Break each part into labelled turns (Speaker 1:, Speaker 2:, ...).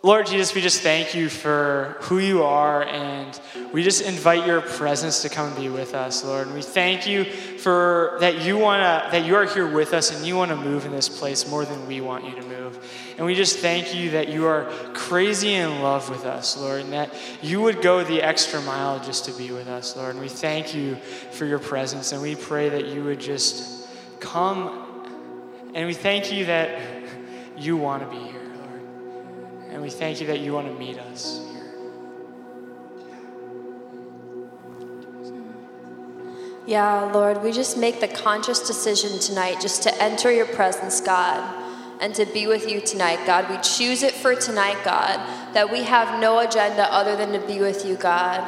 Speaker 1: Lord Jesus, we just thank you for who you are, and we just invite your presence to come and be with us, Lord. And we thank you for that you wanna that you are here with us and you want to move in this place more than we want you to move. And we just thank you that you are crazy in love with us, Lord, and that you would go the extra mile just to be with us, Lord. And we thank you for your presence, and we pray that you would just come. And we thank you that you want to be. And we thank you that you want to meet us here.
Speaker 2: Yeah, Lord, we just make the conscious decision tonight just to enter your presence, God, and to be with you tonight, God. We choose it for tonight, God, that we have no agenda other than to be with you, God.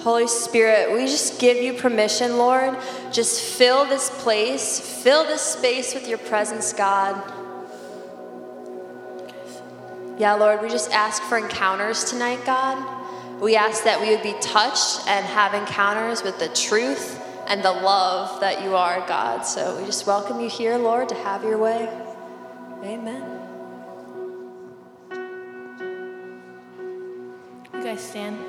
Speaker 2: Holy Spirit, we just give you permission, Lord. Just fill this place, fill this space with your presence, God. Yeah, Lord, we just ask for encounters tonight, God. We ask that we would be touched and have encounters with the truth and the love that you are, God. So we just welcome you here, Lord, to have your way. Amen.
Speaker 3: You guys stand.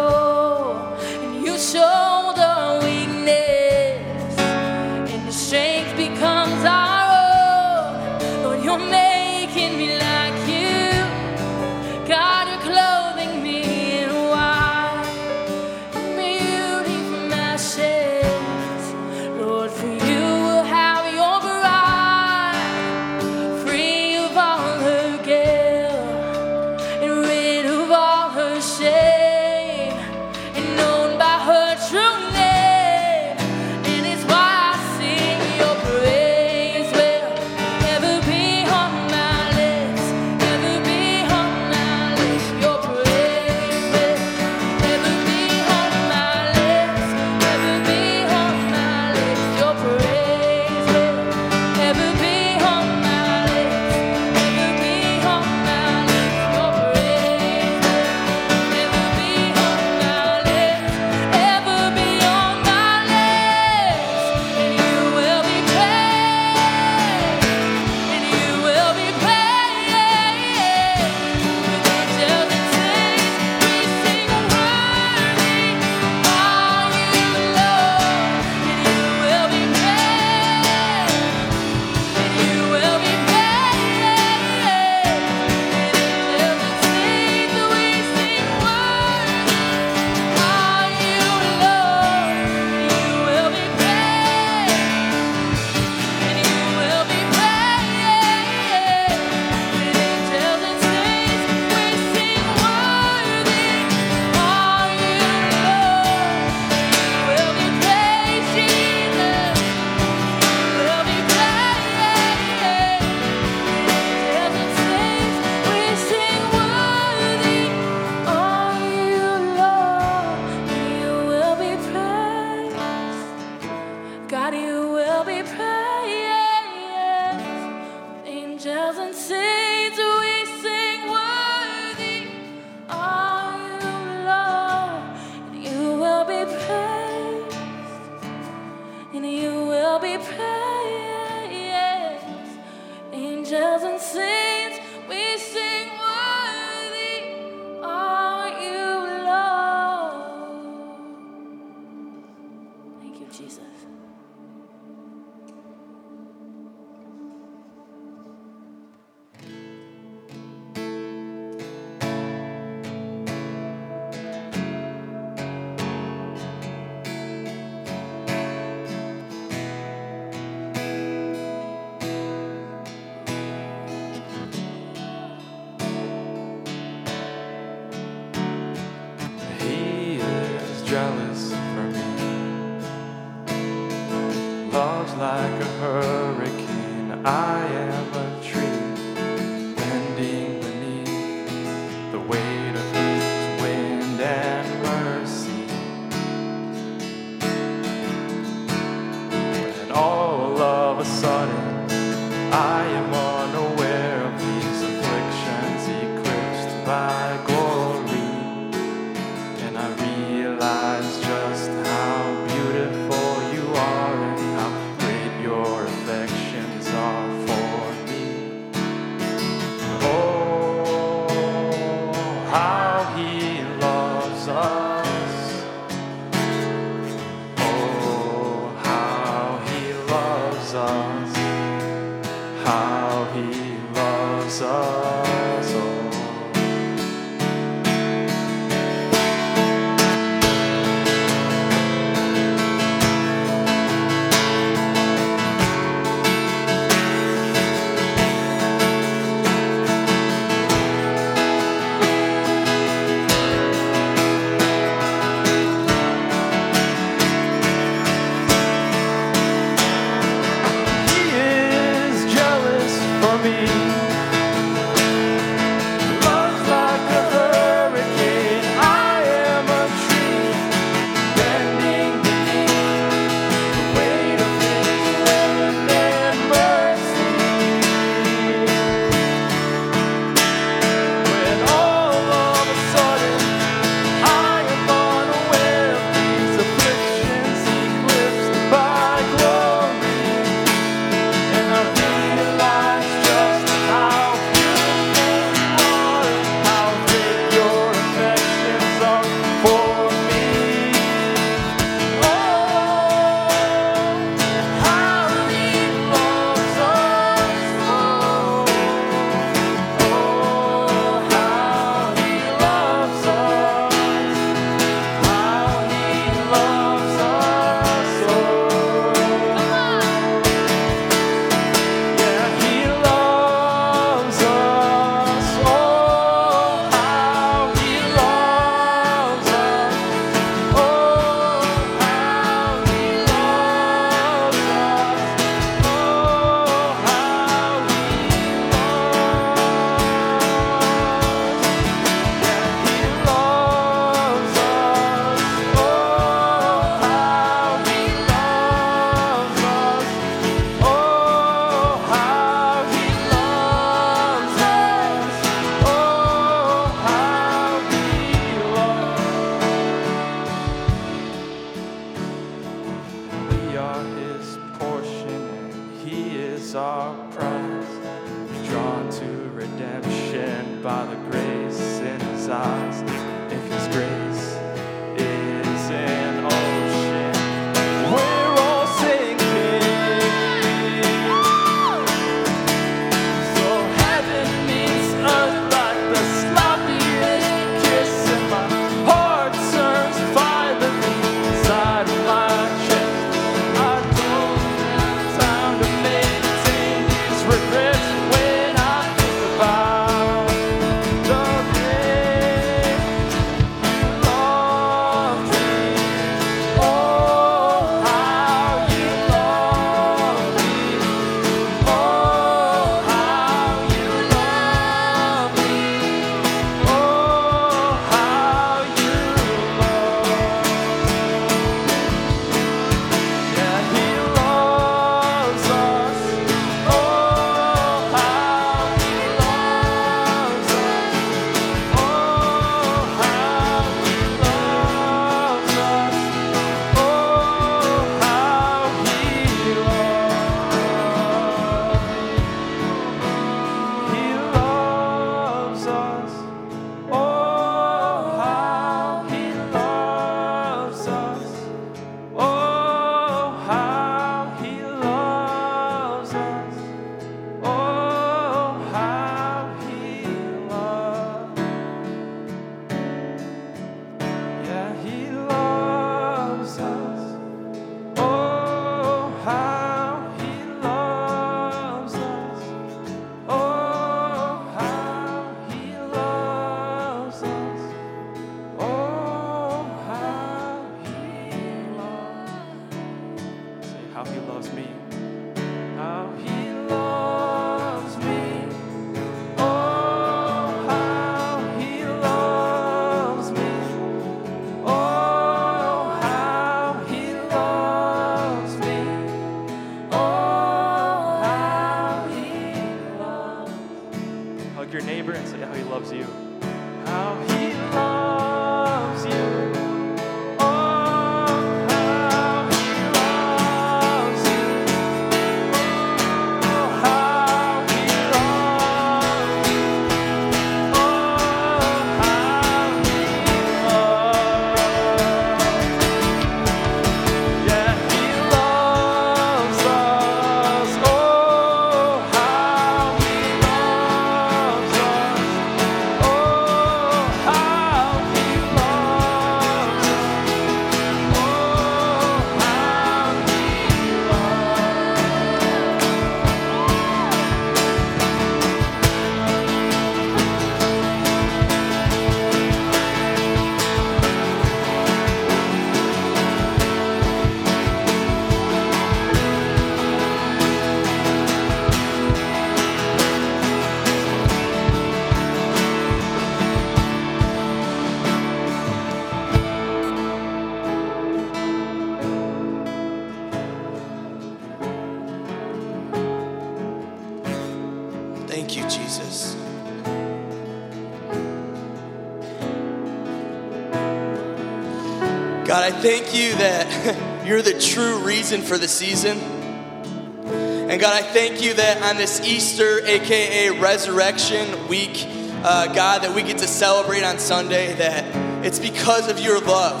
Speaker 3: You're
Speaker 4: the
Speaker 5: true reason for the season. And God, I thank you that on this Easter, aka Resurrection Week, uh, God, that we get to celebrate on Sunday, that it's because of your love.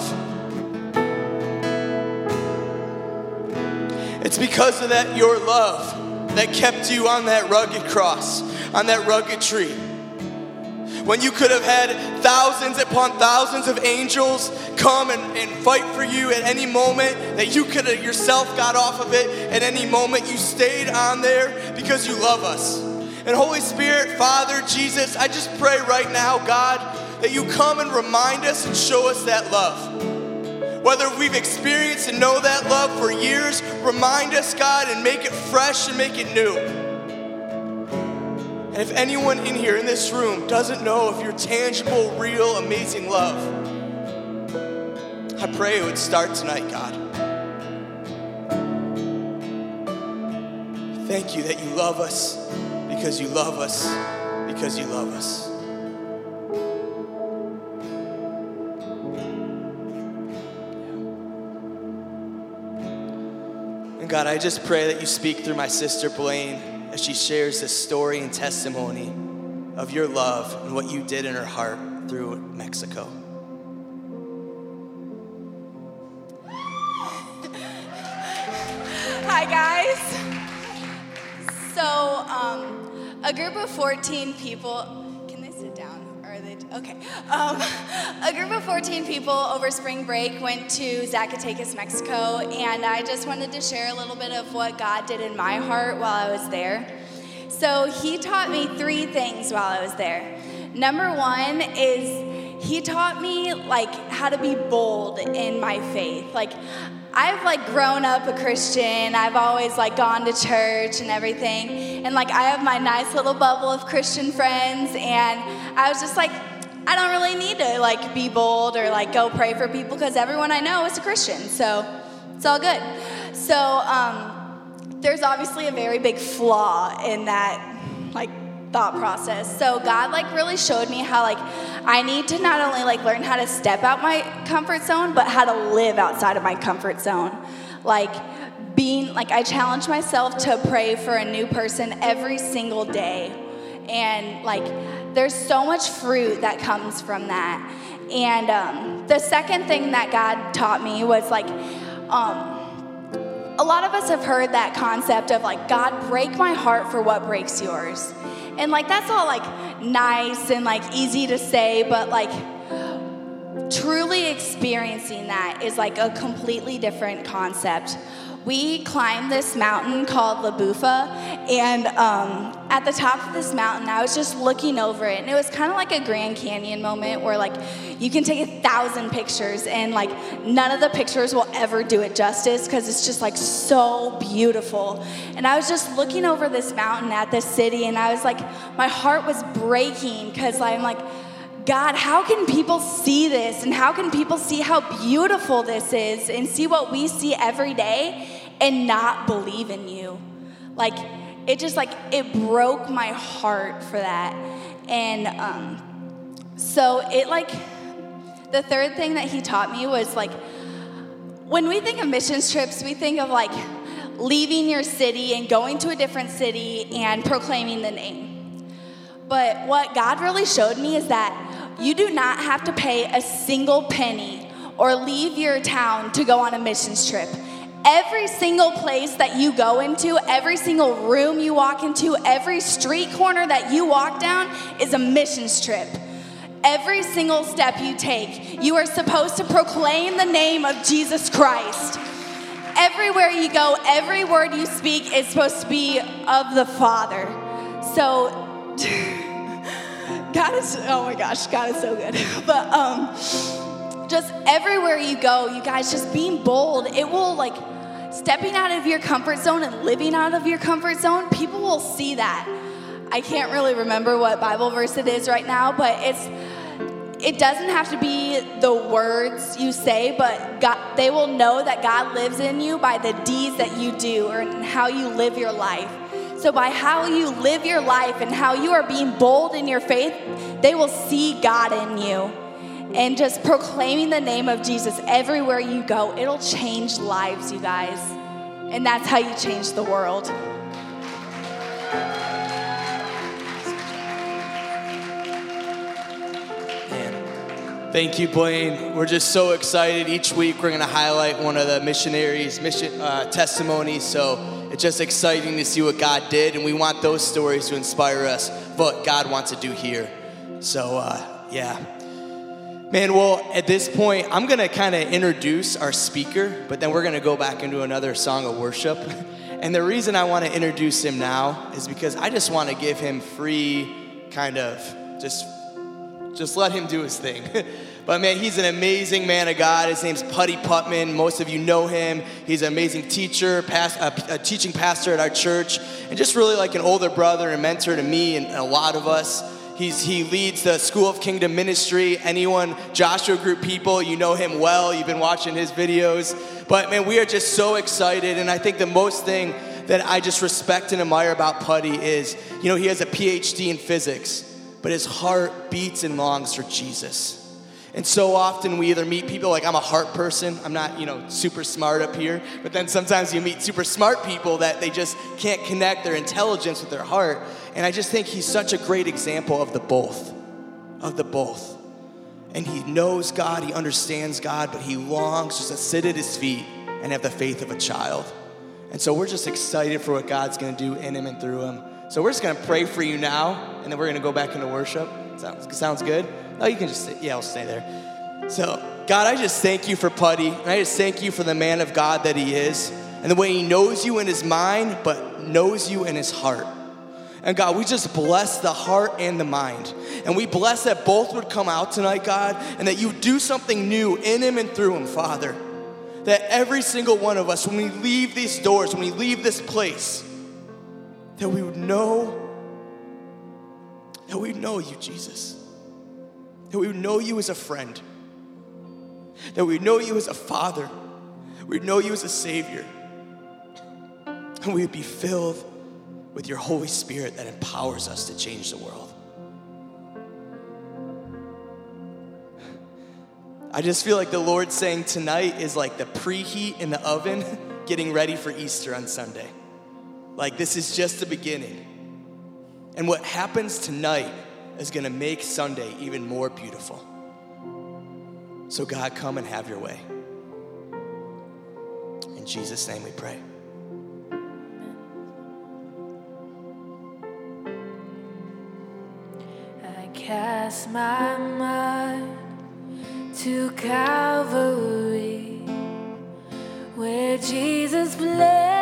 Speaker 5: It's because of that your love that kept you on that rugged cross, on that rugged tree. When you could have had thousands upon thousands of angels come and, and fight for you at any moment, that you could have yourself got off of it at any moment, you stayed on there because you love us. And Holy Spirit, Father, Jesus, I just pray right now, God, that you come and remind us and show us that love. Whether we've experienced and know that love for years, remind us, God, and make it fresh and make it new. And if anyone in here in this room doesn't know of your tangible, real, amazing love, I pray it would start tonight, God. Thank you that you love us because you love us because you love us. And God, I just pray that you speak through my sister Blaine as she shares this story and testimony of your love and what you did in her heart through Mexico.
Speaker 6: Hi, guys. So, um, a group of 14 people. Okay? Um, a group of 14 people over spring break went to Zacatecas, Mexico, and I just wanted to share a little bit of what God did in my heart while I was there. So, He taught me three things while I was there. Number one is He taught me like how to be bold in my faith. Like, I've like grown up a Christian. I've always like gone to church and everything. And like I have my nice little bubble of Christian friends and I was just like I don't really need to like be bold or like go pray for people because everyone I know is a Christian. So it's all good. So um, there's obviously a very big flaw in that like thought process. So God like really showed me how like I need to not only like learn how to step out my comfort zone, but how to live outside of my comfort zone. Like being like I challenge myself to pray for a new person every single day. And like there's so much fruit that comes from that. And um, the second thing that God taught me was like um, a lot of us have heard that concept of like, God, break my heart for what breaks yours. And like, that's all like nice and like easy to say, but like, truly experiencing that is like a completely different concept. We climbed this mountain called La Bufa, and um, at the top of this mountain, I was just looking over it, and it was kind of like a Grand Canyon moment where like you can take a thousand pictures, and like none of the pictures will ever do it justice because it's just like so beautiful. And I was just looking over this mountain at this city, and I was like, my heart was breaking because I'm like. God, how can people see this and how can people see how beautiful this is and see what we see every day and not believe in you? Like, it just like, it broke my heart for that. And um, so it like, the third thing that he taught me was like, when we think of missions trips, we think of like leaving your city and going to a different city and proclaiming the name. But what God really showed me is that you do not have to pay a single penny or leave your town to go on a missions trip. Every single place that you go into, every single room you walk into, every street corner that you walk down is a missions trip. Every single step you take, you are supposed to proclaim the name of Jesus Christ. Everywhere you go, every word you speak is supposed to be of the Father. So, God is, oh my gosh, God is so good. But um, just everywhere you go, you guys, just being bold, it will like stepping out of your comfort zone and living out of your comfort zone, people will see that. I can't really remember what Bible verse it is right now, but it's it doesn't have to be the words you say, but God, they will know that God lives in you by the deeds that you do or how you live your life. So, by how you live your life and how you are being bold in your faith, they will see God in you. and just proclaiming the name of Jesus everywhere you go, it'll change lives, you guys. And that's how you change the world.
Speaker 5: Thank you, Blaine. We're just so excited. Each week, we're going to highlight one of the missionaries' mission uh, testimonies. So it's just exciting to see what God did, and we want those stories to inspire us. What God wants to do here. So uh, yeah, man. Well, at this point, I'm going to kind of introduce our speaker, but then we're going to go back into another song of worship. And the reason I want to introduce him now is because I just want to give him free, kind of just just let him do his thing. but man, he's an amazing man of God. His name's Putty Putman. Most of you know him. He's an amazing teacher, past, a, a teaching pastor at our church, and just really like an older brother and mentor to me and a lot of us. He's, he leads the School of Kingdom Ministry. Anyone, Joshua Group people, you know him well. You've been watching his videos. But man, we are just so excited. And I think the most thing that I just respect and admire about Putty is, you know, he has a PhD in physics, but his heart beats and longs for Jesus. And so often we either meet people like I'm a heart person, I'm not, you know, super smart up here, but then sometimes you meet super smart people that they just can't connect their intelligence with their heart. And I just think he's such a great example of the both, of the both. And he knows God, he understands God, but he longs just to sit at his feet and have the faith of a child. And so we're just excited for what God's gonna do in him and through him. So we're just gonna pray for you now, and then we're gonna go back into worship. Sounds, sounds good? Oh, you can just sit. Yeah, I'll stay there. So, God, I just thank you for Putty, and I just thank you for the man of God that he is, and the way he knows you in his mind, but knows you in his heart. And God, we just bless the heart and the mind. And we bless that both would come out tonight, God, and that you do something new in him and through him, Father. That every single one of us, when we leave these doors, when we leave this place, that we would know, that we know you, Jesus. That we would know you as a friend. That we know you as a father. We know you as a savior. And we would be filled with your Holy Spirit that empowers us to change the world. I just feel like the Lord saying tonight is like the preheat in the oven getting ready for Easter on Sunday. Like this is just the beginning. And what happens tonight is going to make Sunday even more beautiful. So, God, come and have your way. In Jesus' name we pray.
Speaker 3: I cast my mind to Calvary, where Jesus bled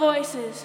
Speaker 3: voices.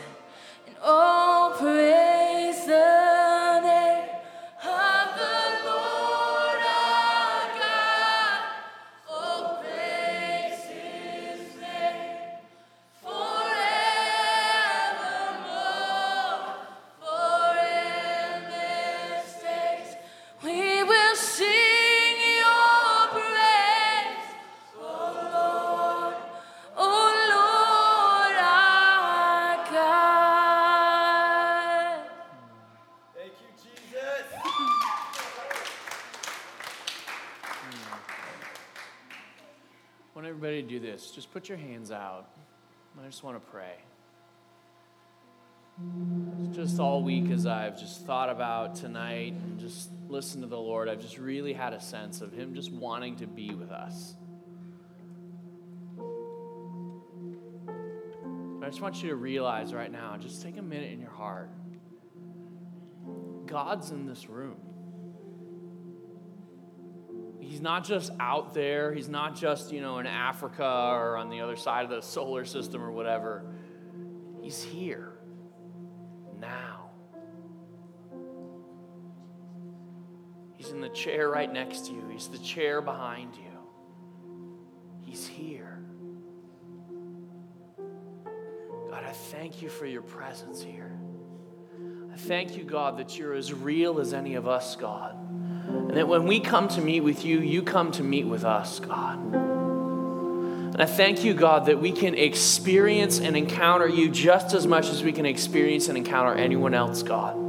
Speaker 7: This. Just put your hands out. I just want to pray. Just all week, as I've just thought about tonight and just listened to the Lord, I've just really had a sense of Him just wanting to be with us. I just want you to realize right now, just take a minute in your heart. God's in this room. He's not just out there. He's not just, you know, in Africa or on the other side of the solar system or whatever. He's here now. He's in the chair right next to you, He's the chair behind you. He's here. God, I thank you for your presence here. I thank you, God, that you're as real as any of us, God. And that when we come to meet with you, you come to meet with us, God. And I thank you, God, that we can experience and encounter you just as much as we can experience and encounter anyone else, God.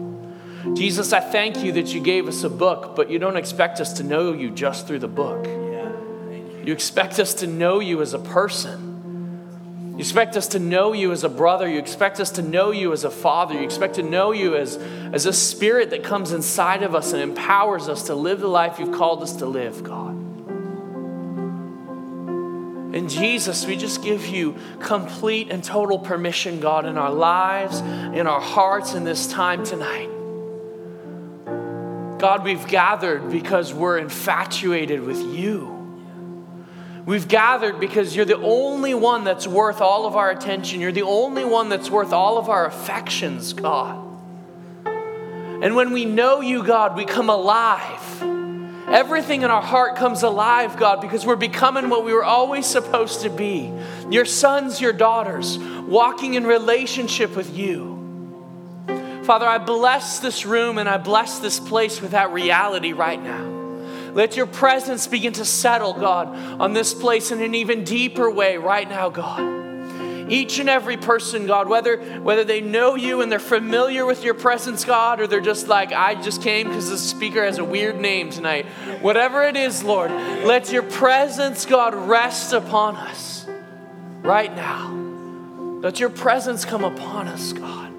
Speaker 7: Jesus, I thank you that you gave us a book, but you don't expect us to know you just through the book. You expect us to know you as a person. You expect us to know you as a brother. You expect us to know you as a father. You expect to know you as, as a spirit that comes inside of us and empowers us to live the life you've called us to live, God. And Jesus, we just give you complete and total permission, God, in our lives, in our hearts, in this time tonight. God, God, we've gathered because we're infatuated with you. We've gathered because you're the only one that's worth all of our attention. You're the only one that's worth all of our affections, God. And when we know you, God, we come alive. Everything in our heart comes alive, God, because we're becoming what we were always supposed to be your sons, your daughters, walking in relationship with you. Father, I bless this room and I bless this place with that reality right now. Let your presence begin to settle, God, on this place in an even deeper way right now, God. Each and every person, God, whether, whether they know you and they're familiar with your presence, God, or they're just like, I just came because the speaker has a weird name tonight. Whatever it is, Lord, let your presence, God, rest upon us right now. Let your presence come upon us, God.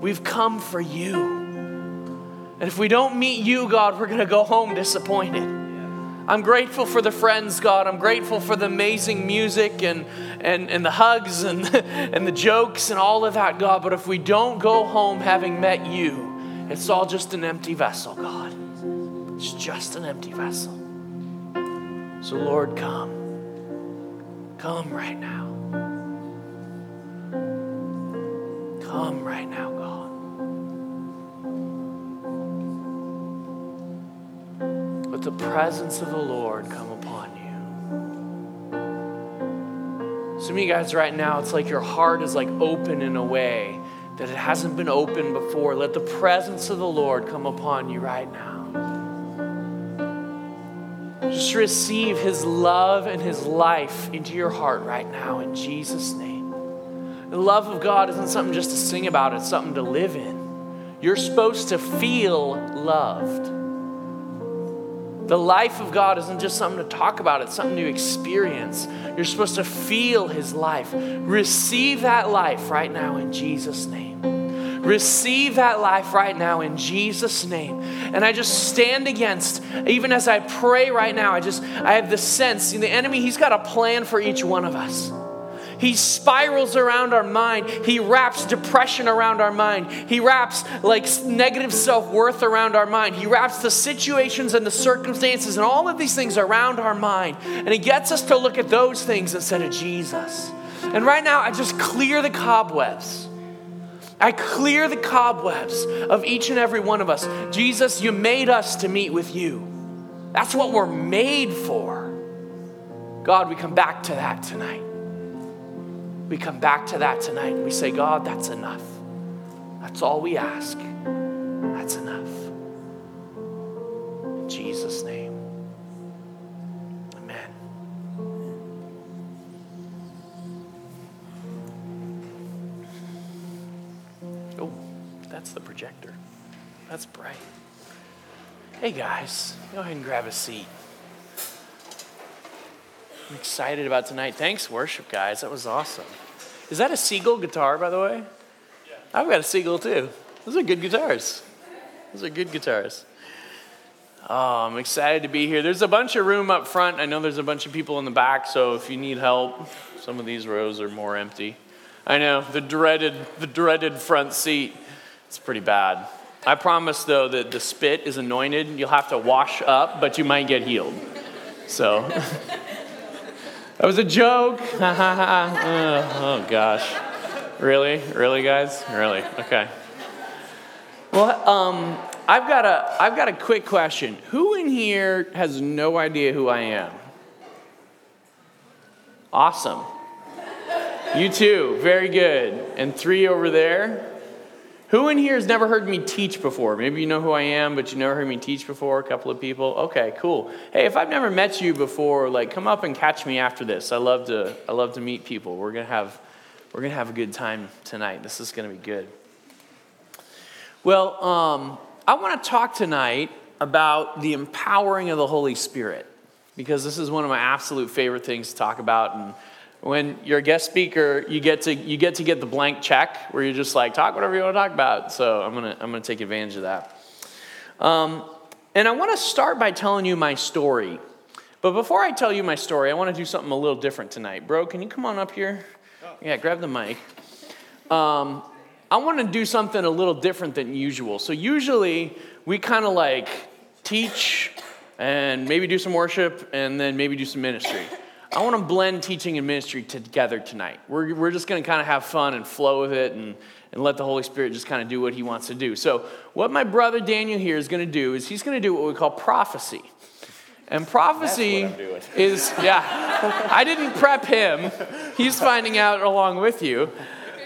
Speaker 7: We've come for you. And if we don't meet you, God, we're going to go home disappointed. I'm grateful for the friends, God. I'm grateful for the amazing music and, and, and the hugs and, and the jokes and all of that, God. But if we don't go home having met you, it's all just an empty vessel, God. It's just an empty vessel. So, Lord, come. Come right now. Come right now, God. Let the presence of the Lord come upon you. Some of you guys right now, it's like your heart is like open in a way that it hasn't been open before. Let the presence of the Lord come upon you right now. Just receive his love and his life into your heart right now in Jesus' name. The love of God isn't something just to sing about, it's something to live in. You're supposed to feel loved. The life of God isn't just something to talk about, it's something to experience. You're supposed to feel His life. Receive that life right now in Jesus' name. Receive that life right now in Jesus' name. And I just stand against, even as I pray right now, I just, I have the sense, the enemy, he's got a plan for each one of us. He spirals around our mind. He wraps depression around our mind. He wraps like negative self worth around our mind. He wraps the situations and the circumstances and all of these things around our mind. And he gets us to look at those things instead of Jesus. And right now, I just clear the cobwebs. I clear the cobwebs of each and every one of us. Jesus, you made us to meet with you. That's what we're made for. God, we come back to that tonight we come back to that tonight and we say, God, that's enough. That's all we ask. That's enough. In Jesus' name. Amen. Oh, that's the projector. That's bright. Hey guys, go ahead and grab a seat. I'm excited about tonight. Thanks, worship guys. That was awesome. Is that a Seagull guitar, by the way? Yeah. I've got a Seagull too. Those are good guitars. Those are good guitars. Oh, I'm excited to be here. There's a bunch of room up front. I know there's a bunch of people in the back, so if you need help, some of these rows are more empty. I know the dreaded, the dreaded front seat. It's pretty bad. I promise though that the spit is anointed. You'll have to wash up, but you might get healed. So. That was a joke. oh, gosh. Really? Really, guys? Really? Okay. Well, um, I've got a I've got a quick question. Who in here has no idea who I am? Awesome. You too. Very good. And three over there. Who in here has never heard me teach before? Maybe you know who I am, but you never heard me teach before. A couple of people. Okay, cool. Hey, if I've never met you before, like come up and catch me after this. I love to I love to meet people. We're gonna have we're gonna have a good time tonight. This is gonna be good. Well, um, I want to talk tonight about the empowering of the Holy Spirit because this is one of my absolute favorite things to talk about and when you're a guest speaker, you get to you get to get the blank check where you're just like talk whatever you want to talk about. So I'm gonna I'm gonna take advantage of that. Um, and I want to start by telling you my story. But before I tell you my story, I want to do something a little different tonight. Bro, can you come on up here? Yeah, grab the mic. Um, I want to do something a little different than usual. So, usually, we kind of like teach and maybe do some worship and then maybe do some ministry. I want to blend teaching and ministry together tonight. We're, we're just going to kind of have fun and flow with it and, and let the Holy Spirit just kind of do what he wants to do. So, what my brother Daniel here is going to do is he's going to do what we call prophecy. And prophecy is, yeah, I didn't prep him. He's finding out along with you.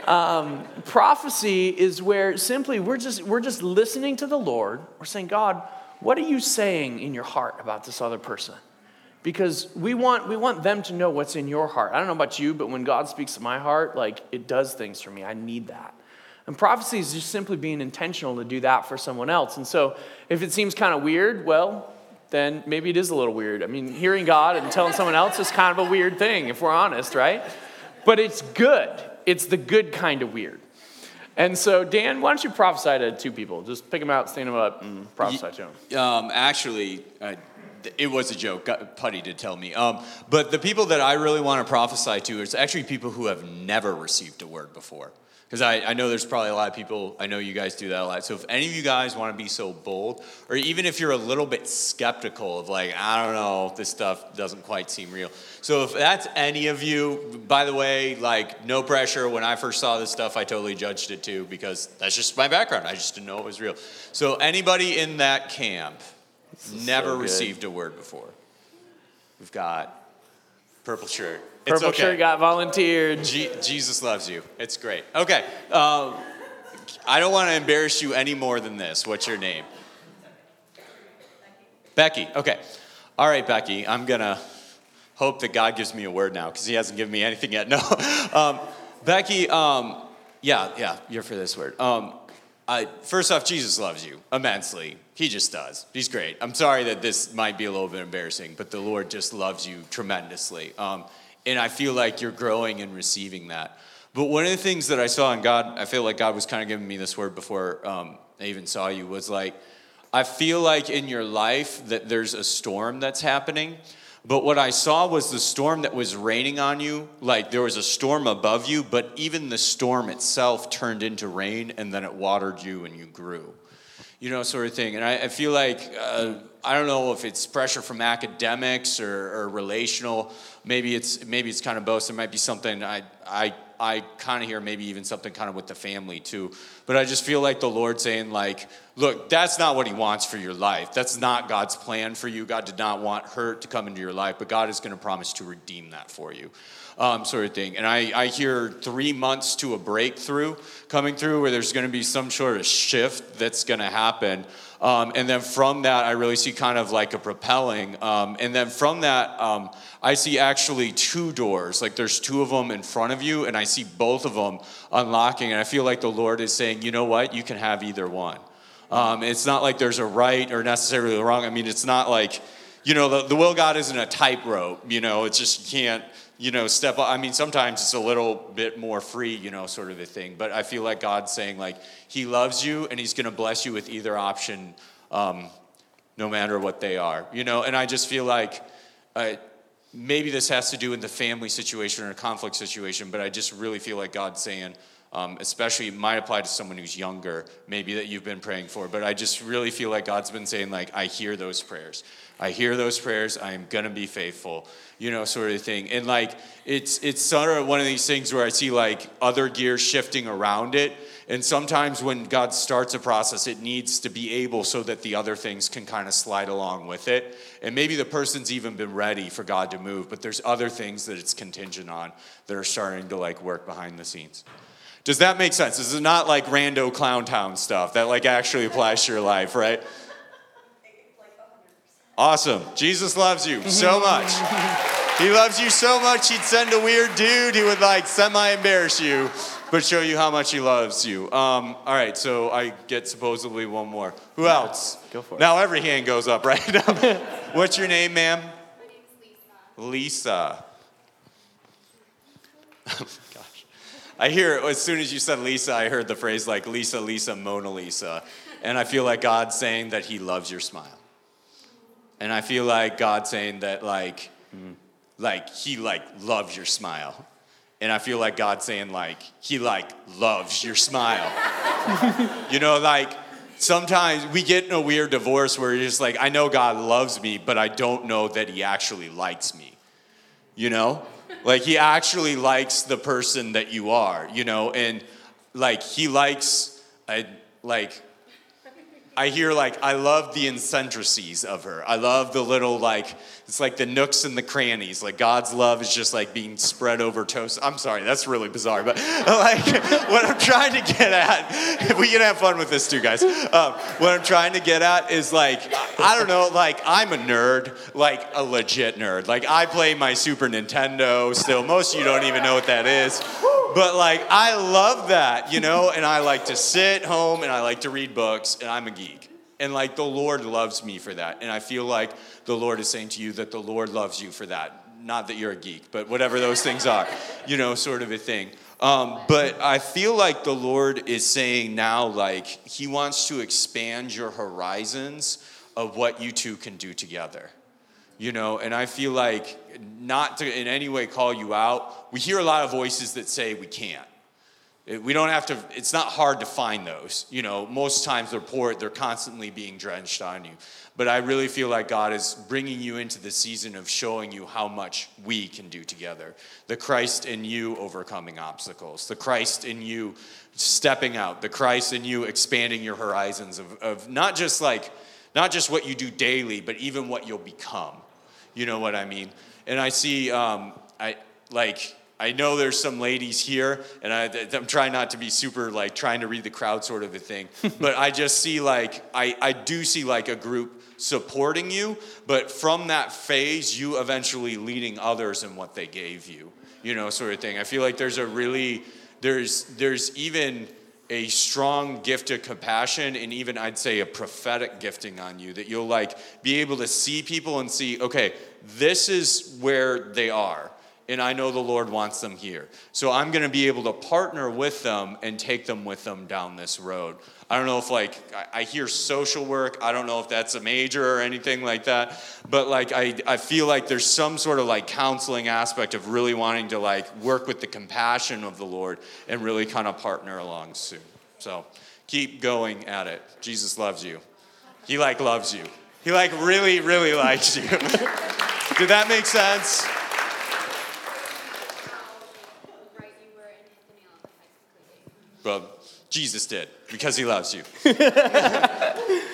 Speaker 7: Um, prophecy is where simply we're just, we're just listening to the Lord. We're saying, God, what are you saying in your heart about this other person? Because we want, we want them to know what's in your heart. I don't know about you, but when God speaks to my heart, like it does things for me. I need that. And prophecy is just simply being intentional to do that for someone else. And so if it seems kind of weird, well, then maybe it is a little weird. I mean, hearing God and telling someone else is kind of a weird thing, if we're honest, right? But it's good. It's the good kind of weird. And so, Dan, why don't you prophesy to two people? Just pick them out, stand them up, and prophesy to them.
Speaker 8: Um, actually, th- it was a joke. Putty did tell me. Um, but the people that I really want to prophesy to is actually people who have never received a word before. Because I, I know there's probably a lot of people, I know you guys do that a lot. So if any of you guys want to be so bold, or even if you're a little bit skeptical of like, I don't know, this stuff doesn't quite seem real. So if that's any of you, by the way, like no pressure. When I first saw this stuff, I totally judged it too because that's just my background. I just didn't know it was real. So anybody in that camp never
Speaker 7: so
Speaker 8: received a word before. We've got purple shirt. It's
Speaker 7: Purple
Speaker 8: okay.
Speaker 7: shirt got volunteered.
Speaker 8: Je- Jesus loves you. It's great. Okay. Um, I don't want to embarrass you any more than this. What's your name? Becky. Okay. All right, Becky. I'm going to hope that God gives me a word now because he hasn't given me anything yet. No. Um, Becky, um, yeah, yeah, you're for this word. I, first off, Jesus loves you immensely. He just does. He's great. I'm sorry that this might be a little bit embarrassing, but the Lord just loves you tremendously. Um, and I feel like you're growing and receiving that. But one of the things that I saw in God, I feel like God was kind of giving me this word before um, I even saw you, was like, I feel like in your life that there's a storm that's happening. But what I saw was the storm that was raining on you. Like there was a storm above you, but even the storm itself turned into rain and then it watered you and you grew. You know, sort of thing. And I, I feel like, uh, I don't know if it's pressure from academics or, or relational. Maybe it's, maybe it's kind of both. There might be something I, I, I kind of hear maybe even something kind of with the family too. But I just feel like the Lord saying, like, look, that's not what He wants for your life. That's not God's plan for you. God did not want hurt to come into your life, but God is going to promise to redeem that for you. Um, sort of thing. And I, I hear three months to a breakthrough coming through where there's going to be some sort of shift that's going to happen. Um, and then from that, I really see kind of like a propelling. Um, and then from that, um, I see actually two doors. Like there's two of them in front of you, and I see both of them unlocking. And I feel like the Lord is saying, you know what? You can have either one. Um, it's not like there's a right or necessarily wrong. I mean, it's not like, you know, the, the will God isn't a tightrope. You know, it's just you can't, you know, step up. I mean, sometimes it's a little bit more free, you know, sort of a thing. But I feel like God's saying, like, He loves you and He's going to bless you with either option, um, no matter what they are. You know, and I just feel like, uh, maybe this has to do with the family situation or a conflict situation, but I just really feel like God's saying, um, especially it might apply to someone who's younger, maybe that you've been praying for, but I just really feel like God's been saying, like, I hear those prayers. I hear those prayers. I am gonna be faithful, you know, sort of thing. And like, it's it's sort of one of these things where I see like other gears shifting around it. And sometimes when God starts a process, it needs to be able so that the other things can kind of slide along with it. And maybe the person's even been ready for God to move, but there's other things that it's contingent on that are starting to like work behind the scenes. Does that make sense? This is not like rando clown town stuff that like actually applies to your life, right? Awesome. Jesus loves you so much. He loves you so much, he'd send a weird dude who would like semi embarrass you, but show you how much he loves you. Um, all right, so I get supposedly one more. Who else?
Speaker 7: Go for it.
Speaker 8: Now every hand goes up right now. What's your name, ma'am? Lisa. Oh gosh. I hear, as soon as you said Lisa, I heard the phrase like Lisa, Lisa, Mona Lisa. And I feel like God's saying that He loves your smile. And I feel like God saying that like, like He like loves your smile. And I feel like God saying like He like loves your smile. you know, like sometimes we get in a weird divorce where you're just like, I know God loves me, but I don't know that He actually likes me. You know? Like, He actually likes the person that you are, you know? And like, He likes, I, like, I hear like I love the eccentricities of her. I love the little like it's like the nooks and the crannies. Like God's love is just like being spread over toast. I'm sorry, that's really bizarre, but like what I'm trying to get at, we can have fun with this too, guys. Um, what I'm trying to get at is like I don't know, like I'm a nerd, like a legit nerd. Like I play my Super Nintendo still. Most of you don't even know what that is. But like I love that, you know, and I like to sit home and I like to read books and I'm a geek. And like the Lord loves me for that. And I feel like the Lord is saying to you that the Lord loves you for that. Not that you're a geek, but whatever those things are, you know, sort of a thing. Um, but I feel like the Lord is saying now, like, He wants to expand your horizons of what you two can do together you know and i feel like not to in any way call you out we hear a lot of voices that say we can't we don't have to it's not hard to find those you know most times they're poor they're constantly being drenched on you but i really feel like god is bringing you into the season of showing you how much we can do together the christ in you overcoming obstacles the christ in you stepping out the christ in you expanding your horizons of, of not just like not just what you do daily, but even what you'll become. You know what I mean? And I see, um, I like, I know there's some ladies here, and I, I'm trying not to be super like trying to read the crowd sort of a thing, but I just see like, I, I do see like a group supporting you, but from that phase, you eventually leading others in what they gave you, you know, sort of thing. I feel like there's a really, there's, there's even, a strong gift of compassion and even I'd say a prophetic gifting on you that you'll like be able to see people and see, okay, this is where they are. And I know the Lord wants them here. So I'm going to be able to partner with them and take them with them down this road. I don't know if like I hear social work. I don't know if that's a major or anything like that. But like I, I feel like there's some sort of like counseling aspect of really wanting to like work with the compassion of the Lord and really kind of partner along soon. So keep going at it. Jesus loves you. He like loves you. He like really, really likes you. Did that make sense? Well, Jesus did because he loves you. okay.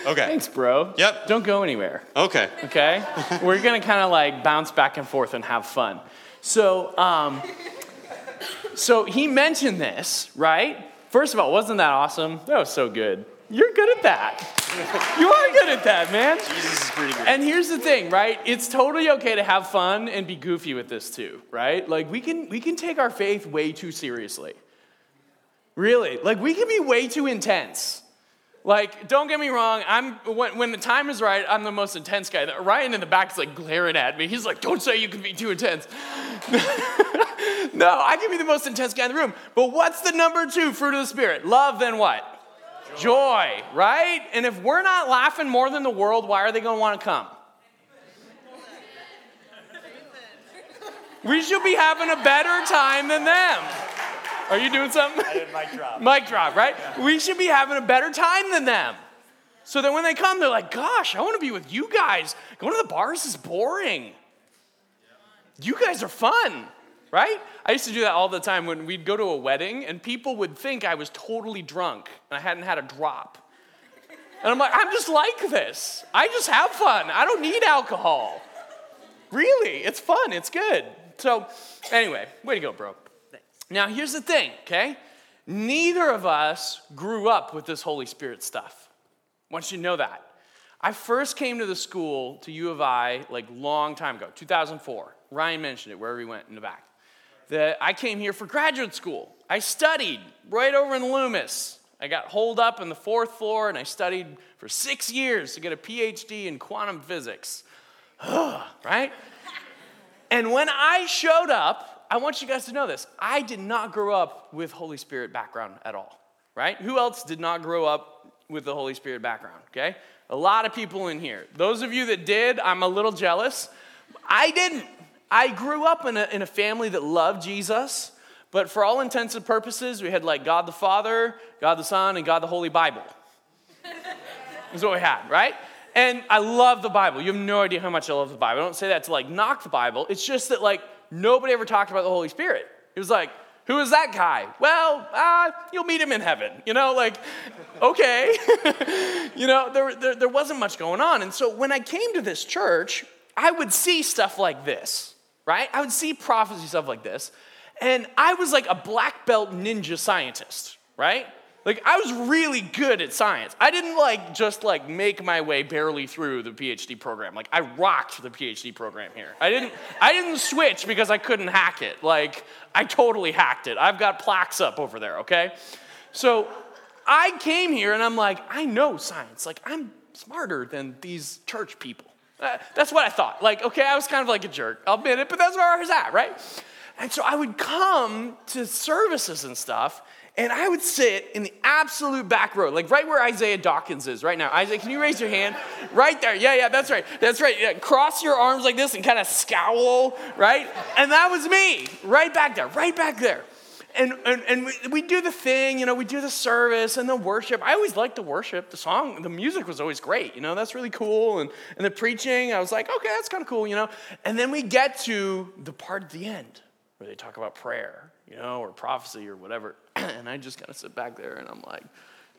Speaker 7: Thanks, bro.
Speaker 8: Yep.
Speaker 7: Don't go anywhere.
Speaker 8: Okay.
Speaker 7: okay? We're gonna kind of like bounce back and forth and have fun. So, um, so he mentioned this, right? First of all, wasn't that awesome? That was so good. You're good at that. you are good at that, man.
Speaker 8: Jesus is pretty good.
Speaker 7: And here's the thing, right? It's totally okay to have fun and be goofy with this too, right? Like we can we can take our faith way too seriously. Really, like we can be way too intense. Like, don't get me wrong, I'm when, when the time is right, I'm the most intense guy. Ryan in the back is like glaring at me. He's like, "Don't say you can be too intense." no, I can be the most intense guy in the room. But what's the number two fruit of the spirit? Love, then what? Joy, right? And if we're not laughing more than the world, why are they going to want to come? We should be having a better time than them. Are you doing something?
Speaker 8: I did mic drop.
Speaker 7: Mic drop, right? We should be having a better time than them. So that when they come, they're like, gosh, I want to be with you guys. Going to the bars is boring. You guys are fun, right? I used to do that all the time when we'd go to a wedding and people would think I was totally drunk and I hadn't had a drop. And I'm like, I'm just like this. I just have fun. I don't need alcohol. Really, it's fun. It's good. So, anyway, way to go, bro. Now, here's the thing, okay? Neither of us grew up with this Holy Spirit stuff. I want you to know that. I first came to the school, to U of I, like long time ago, 2004. Ryan mentioned it wherever he went in the back. That I came here for graduate school. I studied right over in Loomis. I got holed up in the fourth floor and I studied for six years to get a PhD in quantum physics. right? And when I showed up, I want you guys to know this. I did not grow up with Holy Spirit background at all, right? Who else did not grow up with the Holy Spirit background, okay? A lot of people in here. Those of you that did, I'm a little jealous. I didn't. I grew up in a, in a family that loved Jesus, but for all intents and purposes, we had like God the Father, God the Son, and God the Holy Bible. is what we had, right? And I love the Bible. You have no idea how much I love the Bible. I don't say that to like knock the Bible. It's just that like nobody ever talked about the Holy Spirit. It was like, who is that guy? Well, uh, you'll meet him in heaven. You know, like, okay. you know, there, there, there wasn't much going on. And so when I came to this church, I would see stuff like this, right? I would see prophecy stuff like this. And I was like a black belt ninja scientist, right? Like I was really good at science. I didn't like just like make my way barely through the PhD program. Like I rocked the PhD program here. I didn't I didn't switch because I couldn't hack it. Like I totally hacked it. I've got plaques up over there, okay? So I came here and I'm like, I know science. Like I'm smarter than these church people. Uh, that's what I thought. Like, okay, I was kind of like a jerk. I'll admit it, but that's where I was at, right? And so I would come to services and stuff, and I would sit in the absolute back row, like right where Isaiah Dawkins is right now. Isaiah, can you raise your hand? Right there. Yeah, yeah, that's right. That's right. Yeah, cross your arms like this and kind of scowl, right? And that was me, right back there, right back there. And, and, and we, we do the thing, you know, we do the service and the worship. I always liked the worship. The song, the music was always great, you know, that's really cool. And, and the preaching, I was like, okay, that's kind of cool, you know. And then we get to the part at the end where they talk about prayer, you know, or prophecy or whatever. and I just kind of sit back there and I'm like,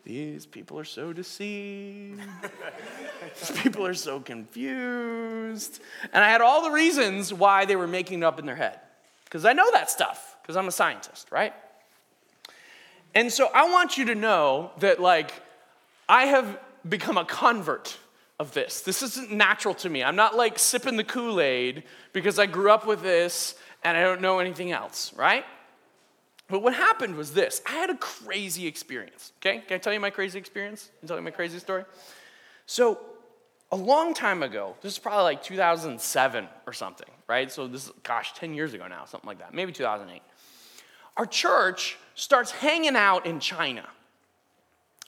Speaker 7: these people are so deceived. these people are so confused. And I had all the reasons why they were making it up in their head. Because I know that stuff, because I'm a scientist, right? And so I want you to know that, like, I have become a convert of this. This isn't natural to me. I'm not like sipping the Kool Aid because I grew up with this and I don't know anything else, right? But what happened was this I had a crazy experience, okay? Can I tell you my crazy experience? Can I tell you my crazy story? So, a long time ago, this is probably like 2007 or something, right? So, this is, gosh, 10 years ago now, something like that, maybe 2008. Our church starts hanging out in China.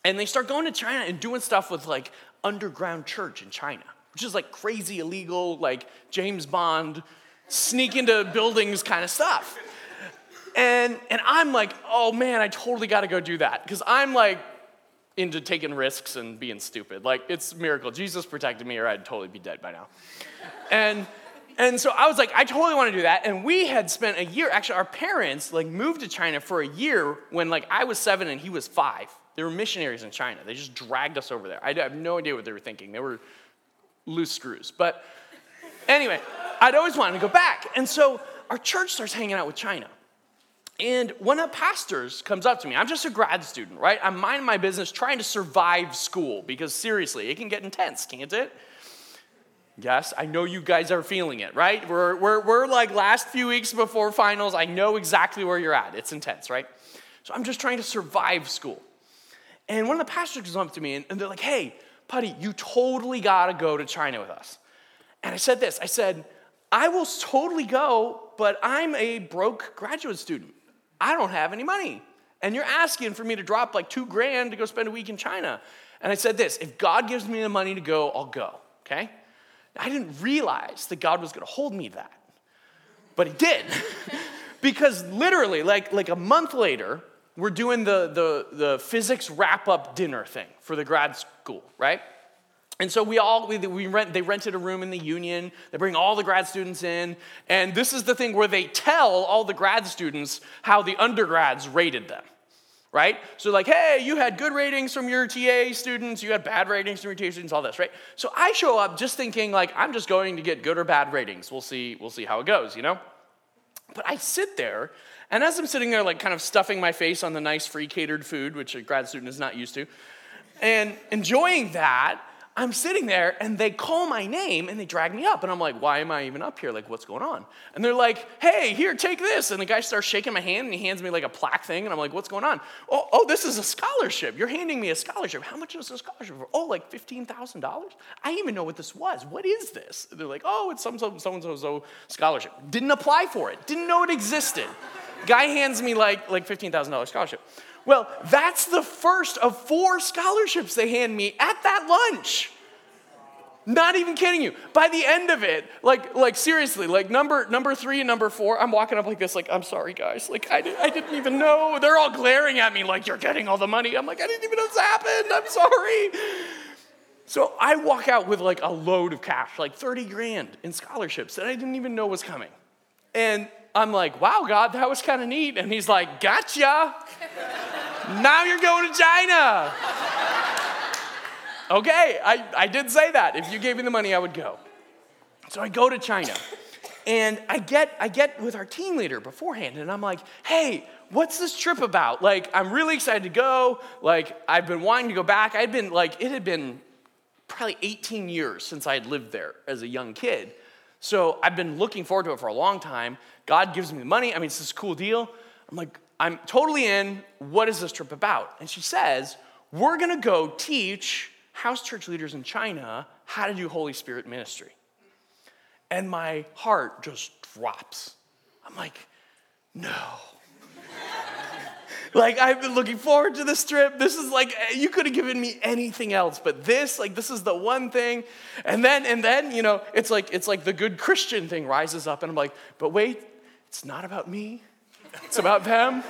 Speaker 7: And they start going to China and doing stuff with like underground church in China, which is like crazy illegal, like James Bond, sneak into buildings kind of stuff. And, and I'm like, oh man, I totally got to go do that. Because I'm like into taking risks and being stupid. Like, it's a miracle. Jesus protected me, or I'd totally be dead by now. And, and so I was like, I totally want to do that. And we had spent a year, actually, our parents like moved to China for a year when like I was seven and he was five. They were missionaries in China. They just dragged us over there. I have no idea what they were thinking. They were loose screws. But anyway, I'd always wanted to go back. And so our church starts hanging out with China. And one of the pastors comes up to me. I'm just a grad student, right? I'm minding my business, trying to survive school because seriously, it can get intense, can't it? Yes, I know you guys are feeling it, right? We're, we're, we're like last few weeks before finals. I know exactly where you're at. It's intense, right? So I'm just trying to survive school. And one of the pastors comes up to me and, and they're like, hey, Putty, you totally gotta go to China with us. And I said this I said, I will totally go, but I'm a broke graduate student. I don't have any money. And you're asking for me to drop like two grand to go spend a week in China. And I said this if God gives me the money to go, I'll go, okay? I didn't realize that God was gonna hold me that. But He did. because literally, like, like a month later, we're doing the, the, the physics wrap up dinner thing for the grad school, right? And so we all, we, we rent, they rented a room in the union. They bring all the grad students in. And this is the thing where they tell all the grad students how the undergrads rated them, right? So, like, hey, you had good ratings from your TA students, you had bad ratings from your TA students, all this, right? So I show up just thinking, like, I'm just going to get good or bad ratings. We'll see, we'll see how it goes, you know? But I sit there, and as I'm sitting there, like, kind of stuffing my face on the nice free catered food, which a grad student is not used to, and enjoying that, I'm sitting there and they call my name and they drag me up. And I'm like, why am I even up here? Like, what's going on? And they're like, hey, here, take this. And the guy starts shaking my hand and he hands me like a plaque thing. And I'm like, what's going on? Oh, oh this is a scholarship. You're handing me a scholarship. How much is a scholarship for? Oh, like $15,000? I didn't even know what this was. What is this? And they're like, oh, it's some so and so so scholarship. Didn't apply for it. Didn't know it existed. Guy hands me like, like $15,000 scholarship. Well, that's the first of four scholarships they hand me at that lunch. Not even kidding you. By the end of it, like, like seriously, like number number three and number four, I'm walking up like this, like, I'm sorry, guys. Like, I, I didn't even know. They're all glaring at me like, you're getting all the money. I'm like, I didn't even know this happened. I'm sorry. So I walk out with like a load of cash, like 30 grand in scholarships that I didn't even know was coming. And I'm like, wow, God, that was kind of neat. And he's like, gotcha. Now you're going to China. okay, I, I did say that. If you gave me the money, I would go. So I go to China. And I get, I get with our team leader beforehand, and I'm like, hey, what's this trip about? Like, I'm really excited to go. Like, I've been wanting to go back. I'd been, like, it had been probably 18 years since I had lived there as a young kid. So I've been looking forward to it for a long time. God gives me the money. I mean, it's this cool deal. I'm like, I'm totally in. What is this trip about? And she says, We're gonna go teach house church leaders in China how to do Holy Spirit ministry. And my heart just drops. I'm like, no. like, I've been looking forward to this trip. This is like, you could have given me anything else, but this, like, this is the one thing. And then, and then, you know, it's like, it's like the good Christian thing rises up, and I'm like, but wait, it's not about me, it's about them.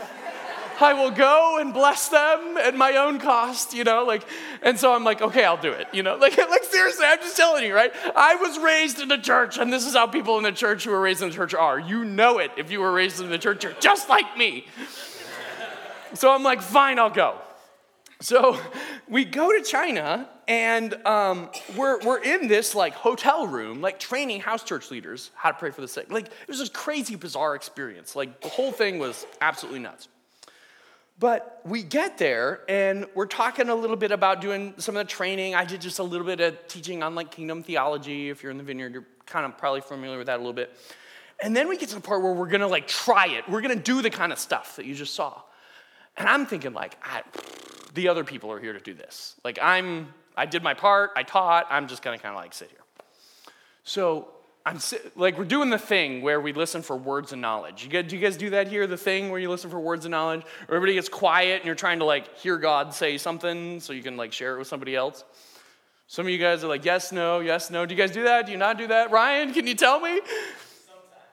Speaker 7: I will go and bless them at my own cost, you know, like, and so I'm like, okay, I'll do it, you know, like, like seriously, I'm just telling you, right? I was raised in the church, and this is how people in the church who were raised in the church are. You know it. If you were raised in the church, you're just like me. So I'm like, fine, I'll go. So we go to China and um, we're, we're in this like hotel room, like training house church leaders how to pray for the sick. Like it was this crazy, bizarre experience. Like the whole thing was absolutely nuts. But we get there and we're talking a little bit about doing some of the training. I did just a little bit of teaching on like kingdom theology. If you're in the vineyard, you're kind of probably familiar with that a little bit. And then we get to the part where we're gonna like try it. We're gonna do the kind of stuff that you just saw. And I'm thinking like, I, the other people are here to do this. Like I'm, I did my part, I taught, I'm just gonna kind of like sit here. So I'm like we're doing the thing where we listen for words of knowledge. You guys, do you guys do that here? The thing where you listen for words of knowledge, or everybody gets quiet and you're trying to like hear God say something so you can like share it with somebody else. Some of you guys are like yes, no, yes, no. Do you guys do that? Do you not do that? Ryan, can you tell me?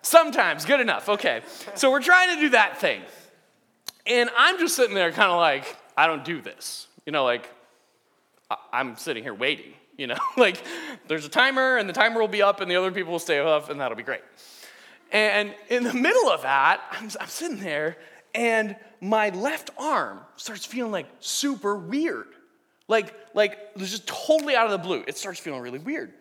Speaker 7: Sometimes. Sometimes. Good enough. Okay. So we're trying to do that thing, and I'm just sitting there, kind of like I don't do this. You know, like I'm sitting here waiting. You know, like there's a timer and the timer will be up and the other people will stay up and that'll be great. And in the middle of that, I'm, I'm sitting there and my left arm starts feeling like super weird. Like, like it's just totally out of the blue. It starts feeling really weird.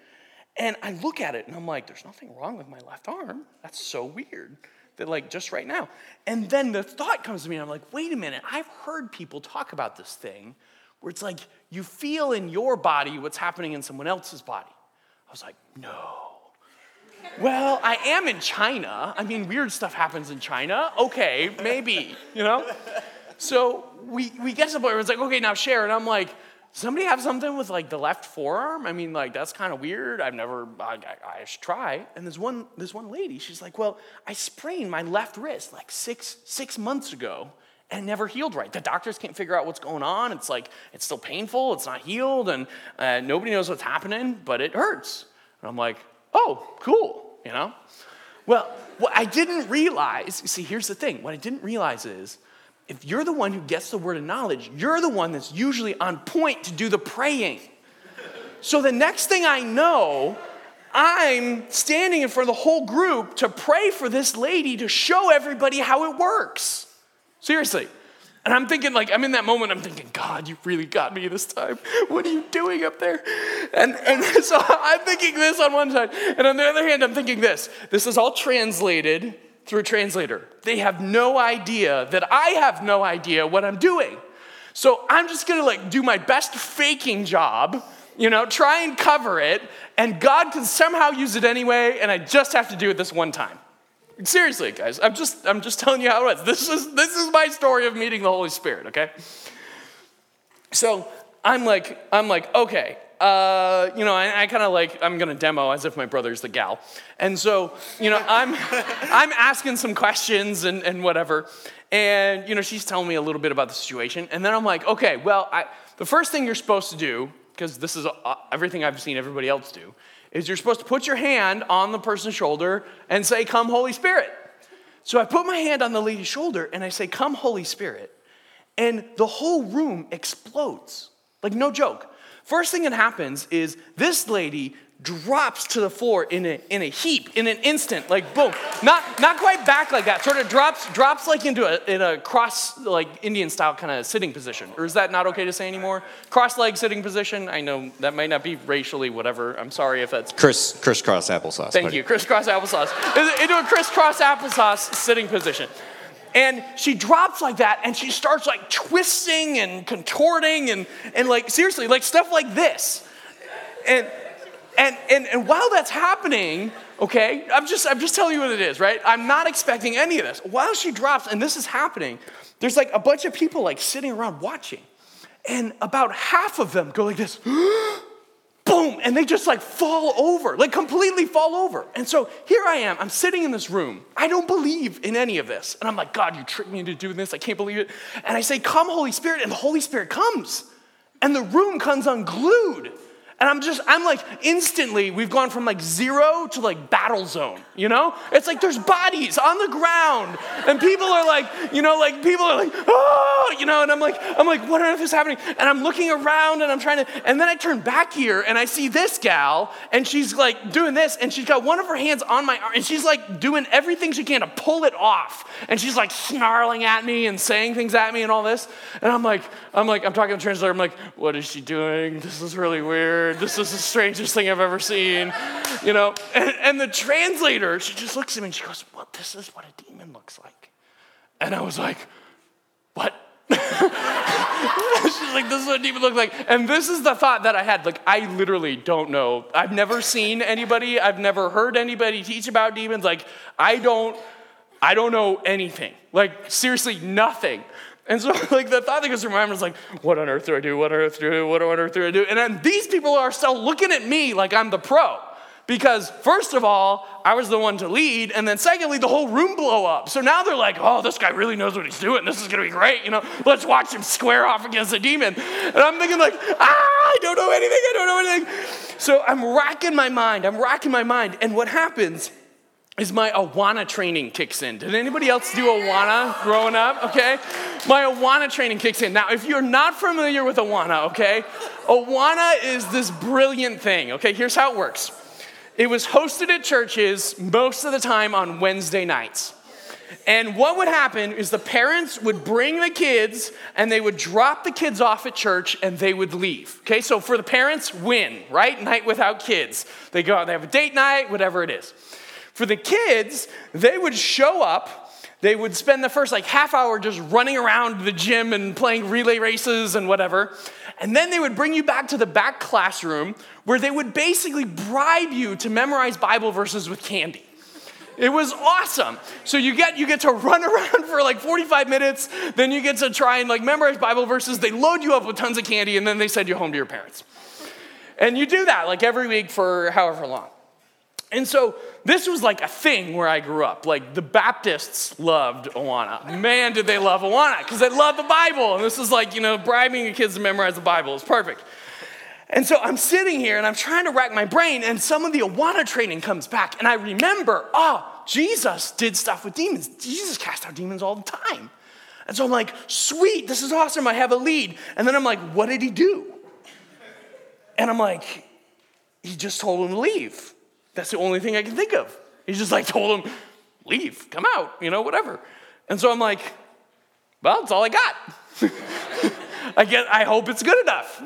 Speaker 7: And I look at it and I'm like, there's nothing wrong with my left arm. That's so weird. That like just right now. And then the thought comes to me, I'm like, wait a minute, I've heard people talk about this thing where it's like you feel in your body what's happening in someone else's body. I was like, no. well, I am in China. I mean, weird stuff happens in China. Okay, maybe, you know? So we, we get to the point where it's like, okay, now share. And I'm like, somebody have something with like the left forearm? I mean, like, that's kind of weird. I've never, I, I, I should try. And there's one, this one lady, she's like, well, I sprained my left wrist like six, six months ago and it never healed right. The doctors can't figure out what's going on. It's like, it's still painful, it's not healed, and uh, nobody knows what's happening, but it hurts. And I'm like, oh, cool, you know? Well, what I didn't realize, see, here's the thing what I didn't realize is if you're the one who gets the word of knowledge, you're the one that's usually on point to do the praying. So the next thing I know, I'm standing in front of the whole group to pray for this lady to show everybody how it works. Seriously. And I'm thinking, like, I'm in that moment, I'm thinking, God, you really got me this time. What are you doing up there? And, and so I'm thinking this on one side. And on the other hand, I'm thinking this. This is all translated through a translator. They have no idea that I have no idea what I'm doing. So I'm just gonna like do my best faking job, you know, try and cover it, and God can somehow use it anyway, and I just have to do it this one time. Seriously, guys, I'm just I'm just telling you how it was. This is this is my story of meeting the Holy Spirit, okay? So I'm like, I'm like, okay, uh, you know, I, I kind of like, I'm gonna demo as if my brother's the gal. And so, you know, I'm I'm asking some questions and, and whatever. And you know, she's telling me a little bit about the situation. And then I'm like, okay, well, I, the first thing you're supposed to do, because this is uh, everything I've seen everybody else do, is you're supposed to put your hand on the person's shoulder and say, Come, Holy Spirit. So I put my hand on the lady's shoulder and I say, Come, Holy Spirit. And the whole room explodes. Like, no joke. First thing that happens is this lady drops to the floor in a, in a heap in an instant like boom not not quite back like that sort of drops drops like into a in a cross like indian style kind of sitting position or is that not okay to say anymore cross leg sitting position i know that might not be racially whatever i'm sorry if that's
Speaker 8: Chris crisscross applesauce.
Speaker 7: Thank
Speaker 8: buddy.
Speaker 7: you, crisscross applesauce. Into a crisscross applesauce sitting position. And she drops like that and she starts like twisting and contorting and, and like seriously, like stuff like this. And, and, and, and while that's happening, okay, I'm just, I'm just telling you what it is, right? I'm not expecting any of this. While she drops and this is happening, there's like a bunch of people like sitting around watching. And about half of them go like this. boom, and they just like fall over, like completely fall over. And so here I am, I'm sitting in this room. I don't believe in any of this. And I'm like, God, you tricked me into doing this. I can't believe it. And I say, Come, Holy Spirit. And the Holy Spirit comes, and the room comes unglued. And I'm just, I'm like, instantly, we've gone from like zero to like battle zone, you know? It's like there's bodies on the ground, and people are like, you know, like people are like, oh, you know, and I'm like, I'm like, what on earth is happening? And I'm looking around and I'm trying to, and then I turn back here and I see this gal, and she's like doing this, and she's got one of her hands on my arm, and she's like doing everything she can to pull it off. And she's like snarling at me and saying things at me and all this. And I'm like, I'm like, I'm talking to the translator, I'm like, what is she doing? This is really weird. This is the strangest thing I've ever seen. You know? And, and the translator, she just looks at me and she goes, Well, this is what a demon looks like. And I was like, What? She's like, this is what a demon looks like. And this is the thought that I had. Like, I literally don't know. I've never seen anybody, I've never heard anybody teach about demons. Like, I don't, I don't know anything. Like, seriously, nothing. And so, like, the thought that goes through my mind was like, what on earth do I do? What on earth do I do? What on earth do I do? And then these people are still looking at me like I'm the pro. Because, first of all, I was the one to lead, and then secondly, the whole room blow up. So now they're like, oh, this guy really knows what he's doing. This is gonna be great. You know, let's watch him square off against a demon. And I'm thinking, like, ah, I don't know anything, I don't know anything. So I'm racking my mind, I'm racking my mind. And what happens is my Awana training kicks in. Did anybody else do Awana growing up? Okay. My Awana training kicks in. Now, if you're not familiar with Awana, okay, Awana is this brilliant thing. Okay, here's how it works it was hosted at churches most of the time on Wednesday nights. And what would happen is the parents would bring the kids and they would drop the kids off at church and they would leave. Okay, so for the parents, win, right? Night without kids. They go out, they have a date night, whatever it is. For the kids, they would show up, they would spend the first like half hour just running around the gym and playing relay races and whatever. And then they would bring you back to the back classroom where they would basically bribe you to memorize Bible verses with candy. It was awesome. So you get you get to run around for like 45 minutes, then you get to try and like memorize Bible verses. They load you up with tons of candy and then they send you home to your parents. And you do that like every week for however long. And so this was like a thing where I grew up. Like the Baptists loved Awana. Man, did they love Awana because they love the Bible. And this is like, you know, bribing the kids to memorize the Bible. It's perfect. And so I'm sitting here and I'm trying to rack my brain, and some of the Awana training comes back. And I remember, oh, Jesus did stuff with demons. Jesus cast out demons all the time. And so I'm like, sweet, this is awesome. I have a lead. And then I'm like, what did he do? And I'm like, he just told him to leave. That's the only thing I can think of. He just like told him, leave, come out, you know, whatever. And so I'm like, well, that's all I got. I get, I hope it's good enough.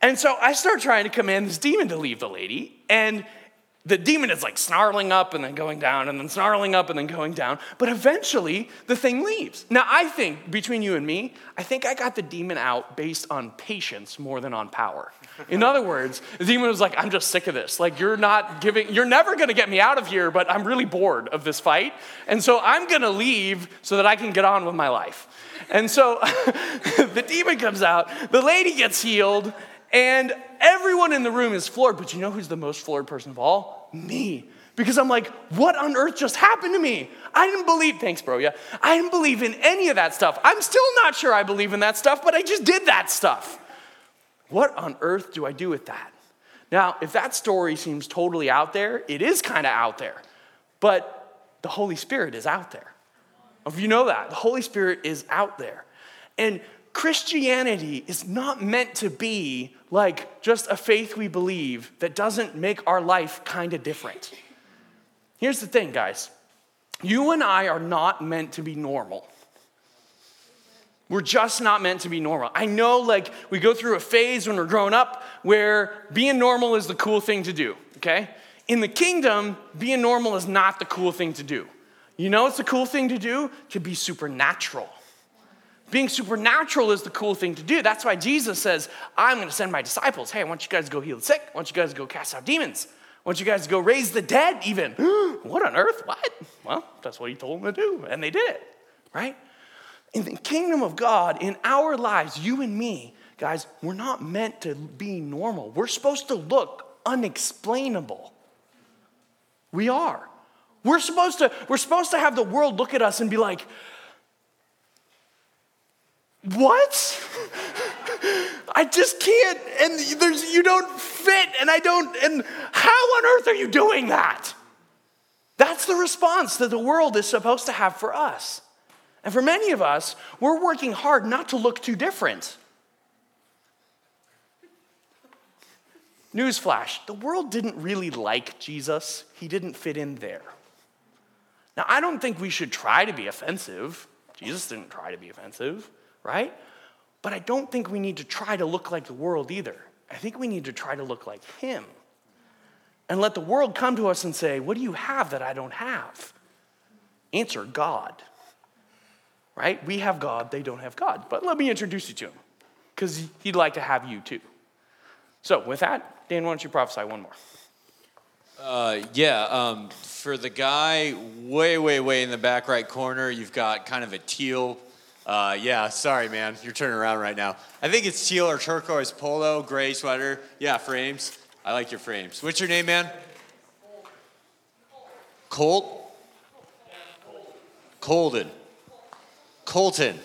Speaker 7: And so I start trying to command this demon to leave the lady, and the demon is like snarling up and then going down and then snarling up and then going down. But eventually, the thing leaves. Now, I think, between you and me, I think I got the demon out based on patience more than on power. In other words, the demon was like, I'm just sick of this. Like, you're not giving, you're never gonna get me out of here, but I'm really bored of this fight. And so I'm gonna leave so that I can get on with my life. And so the demon comes out, the lady gets healed, and everyone in the room is floored. But you know who's the most floored person of all? Me. Because I'm like, what on earth just happened to me? I didn't believe, thanks, bro, yeah. I didn't believe in any of that stuff. I'm still not sure I believe in that stuff, but I just did that stuff. What on earth do I do with that? Now, if that story seems totally out there, it is kind of out there, but the Holy Spirit is out there. If you know that, the Holy Spirit is out there. And Christianity is not meant to be like just a faith we believe that doesn't make our life kind of different. Here's the thing, guys you and I are not meant to be normal. We're just not meant to be normal. I know, like, we go through a phase when we're growing up where being normal is the cool thing to do, okay? In the kingdom, being normal is not the cool thing to do. You know it's the cool thing to do? To be supernatural. Being supernatural is the cool thing to do. That's why Jesus says, I'm going to send my disciples. Hey, I want you guys to go heal the sick. I want you guys to go cast out demons. I want you guys to go raise the dead, even. what on earth? What? Well, that's what he told them to do, and they did it, right? In the kingdom of God, in our lives, you and me, guys, we're not meant to be normal. We're supposed to look unexplainable. We are. We're supposed to, we're supposed to have the world look at us and be like, what? I just can't, and there's you don't fit, and I don't, and how on earth are you doing that? That's the response that the world is supposed to have for us. And for many of us, we're working hard not to look too different. Newsflash the world didn't really like Jesus, he didn't fit in there. Now, I don't think we should try to be offensive. Jesus didn't try to be offensive, right? But I don't think we need to try to look like the world either. I think we need to try to look like him. And let the world come to us and say, What do you have that I don't have? Answer God. Right? We have God, they don't have God. But let me introduce you to him, because he'd like to have you too. So, with that, Dan, why don't you prophesy one more?
Speaker 8: Uh, yeah, um, for the guy way, way, way in the back right corner, you've got kind of a teal. Uh, yeah, sorry, man, you're turning around right now. I think it's teal or turquoise polo, gray sweater. Yeah, frames. I like your frames. What's your name, man? Colt? Colden. Colton.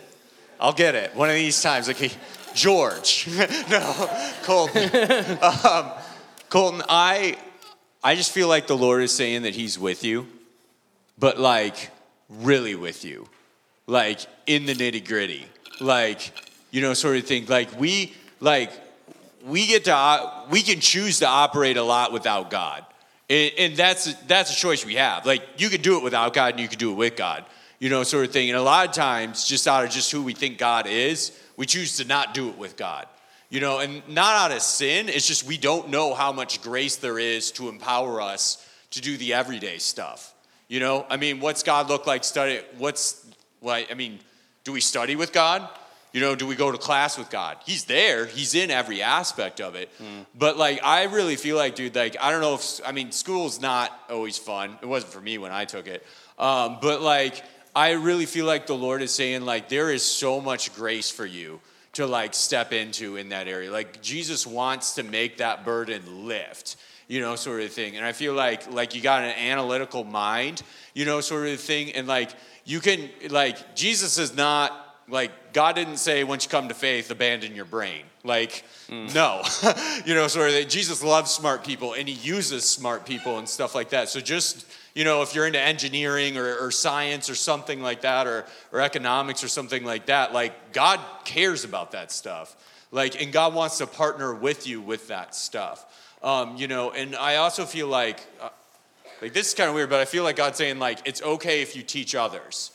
Speaker 8: I'll get it one of these times. Okay, George. no, Colton. um, Colton, I, I just feel like the Lord is saying that He's with you, but like really with you, like in the nitty gritty, like you know, sort of thing. Like we, like we get to, we can choose to operate a lot without God, and, and that's that's a choice we have. Like you could do it without God, and you could do it with God you know, sort of thing. And a lot of times, just out of just who we think God is, we choose to not do it with God. You know, and not out of sin, it's just we don't know how much grace there is to empower us to do the everyday stuff. You know, I mean, what's God look like study? What's, like, I mean, do we study with God? You know, do we go to class with God? He's there. He's in every aspect of it. Mm. But like, I really feel like, dude, like, I don't know if I mean, school's not always fun. It wasn't for me when I took it. Um, but like, I really feel like the Lord is saying, like, there is so much grace for you to like step into in that area. Like Jesus wants to make that burden lift, you know, sort of thing. And I feel like like you got an analytical mind, you know, sort of thing. And like you can like Jesus is not like God didn't say once you come to faith, abandon your brain. Like, mm. no. you know, sort of Jesus loves smart people and he uses smart people and stuff like that. So just you know, if you're into engineering or, or science or something like that, or, or economics or something like that, like God cares about that stuff. Like, and God wants to partner with you with that stuff. Um, you know, and I also feel like, uh, like this is kind of weird, but I feel like God's saying like it's okay if you teach others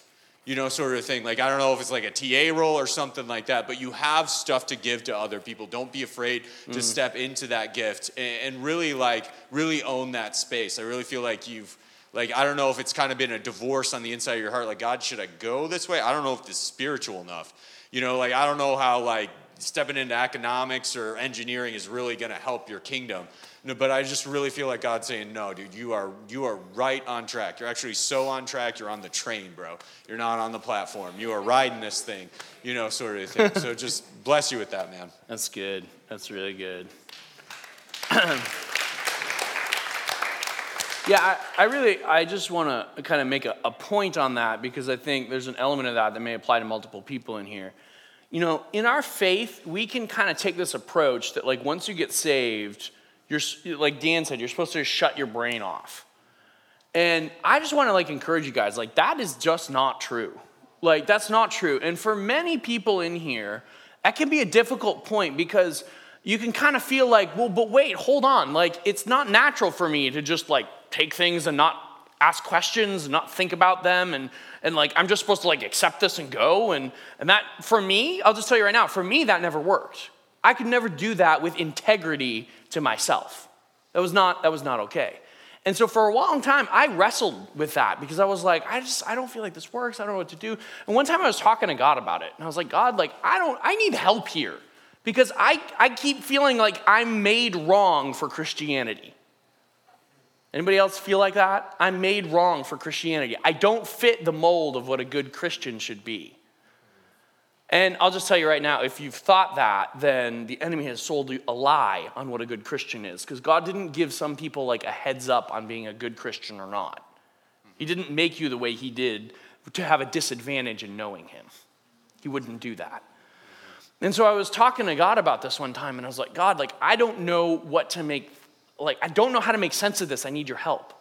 Speaker 8: you know, sort of thing. Like, I don't know if it's like a TA role or something like that, but you have stuff to give to other people. Don't be afraid to mm-hmm. step into that gift and, and, really, like, really own that space. I really feel like you've, like i don't know if it's kind of been a divorce on the inside of your heart like god should i go this way i don't know if this is spiritual enough you know like i don't know how like stepping into economics or engineering is really going to help your kingdom. No, but i just really feel like god's saying no dude you are you are right on track. You're actually so on track you're on the train bro. You're not on the platform. You are riding this thing you know sort of thing. So just bless you with that man.
Speaker 7: That's good. That's really good. Yeah, I, I, really, I just want to kind of make a, a, point on that because I think there's an element of that that may apply to multiple people in here. You know, in our faith, we can kind of take this approach that, like, once you get saved, you're, like Dan said, you're supposed to shut your brain off. And I just want to, like, encourage you guys, like, that is just not true. Like, that's not true. And for many people in here, that can be a difficult point because you can kind of feel like, well, but wait, hold on. Like, it's not natural for me to just like take things and not ask questions and not think about them and, and like i'm just supposed to like accept this and go and, and that for me i'll just tell you right now for me that never worked. I could never do that with integrity to myself. That was not that was not okay. And so for a long time i wrestled with that because i was like i just i don't feel like this works. I don't know what to do. And one time i was talking to god about it and i was like god like i don't i need help here because i i keep feeling like i'm made wrong for christianity Anybody else feel like that? I'm made wrong for Christianity. I don't fit the mold of what a good Christian should be. And I'll just tell you right now if you've thought that, then the enemy has sold you a lie on what a good Christian is. Because God didn't give some people like a heads up on being a good Christian or not. He didn't make you the way He did to have a disadvantage in knowing Him. He wouldn't do that. And so I was talking to God about this one time, and I was like, God, like, I don't know what to make like, I don't know how to make sense of this. I need your help.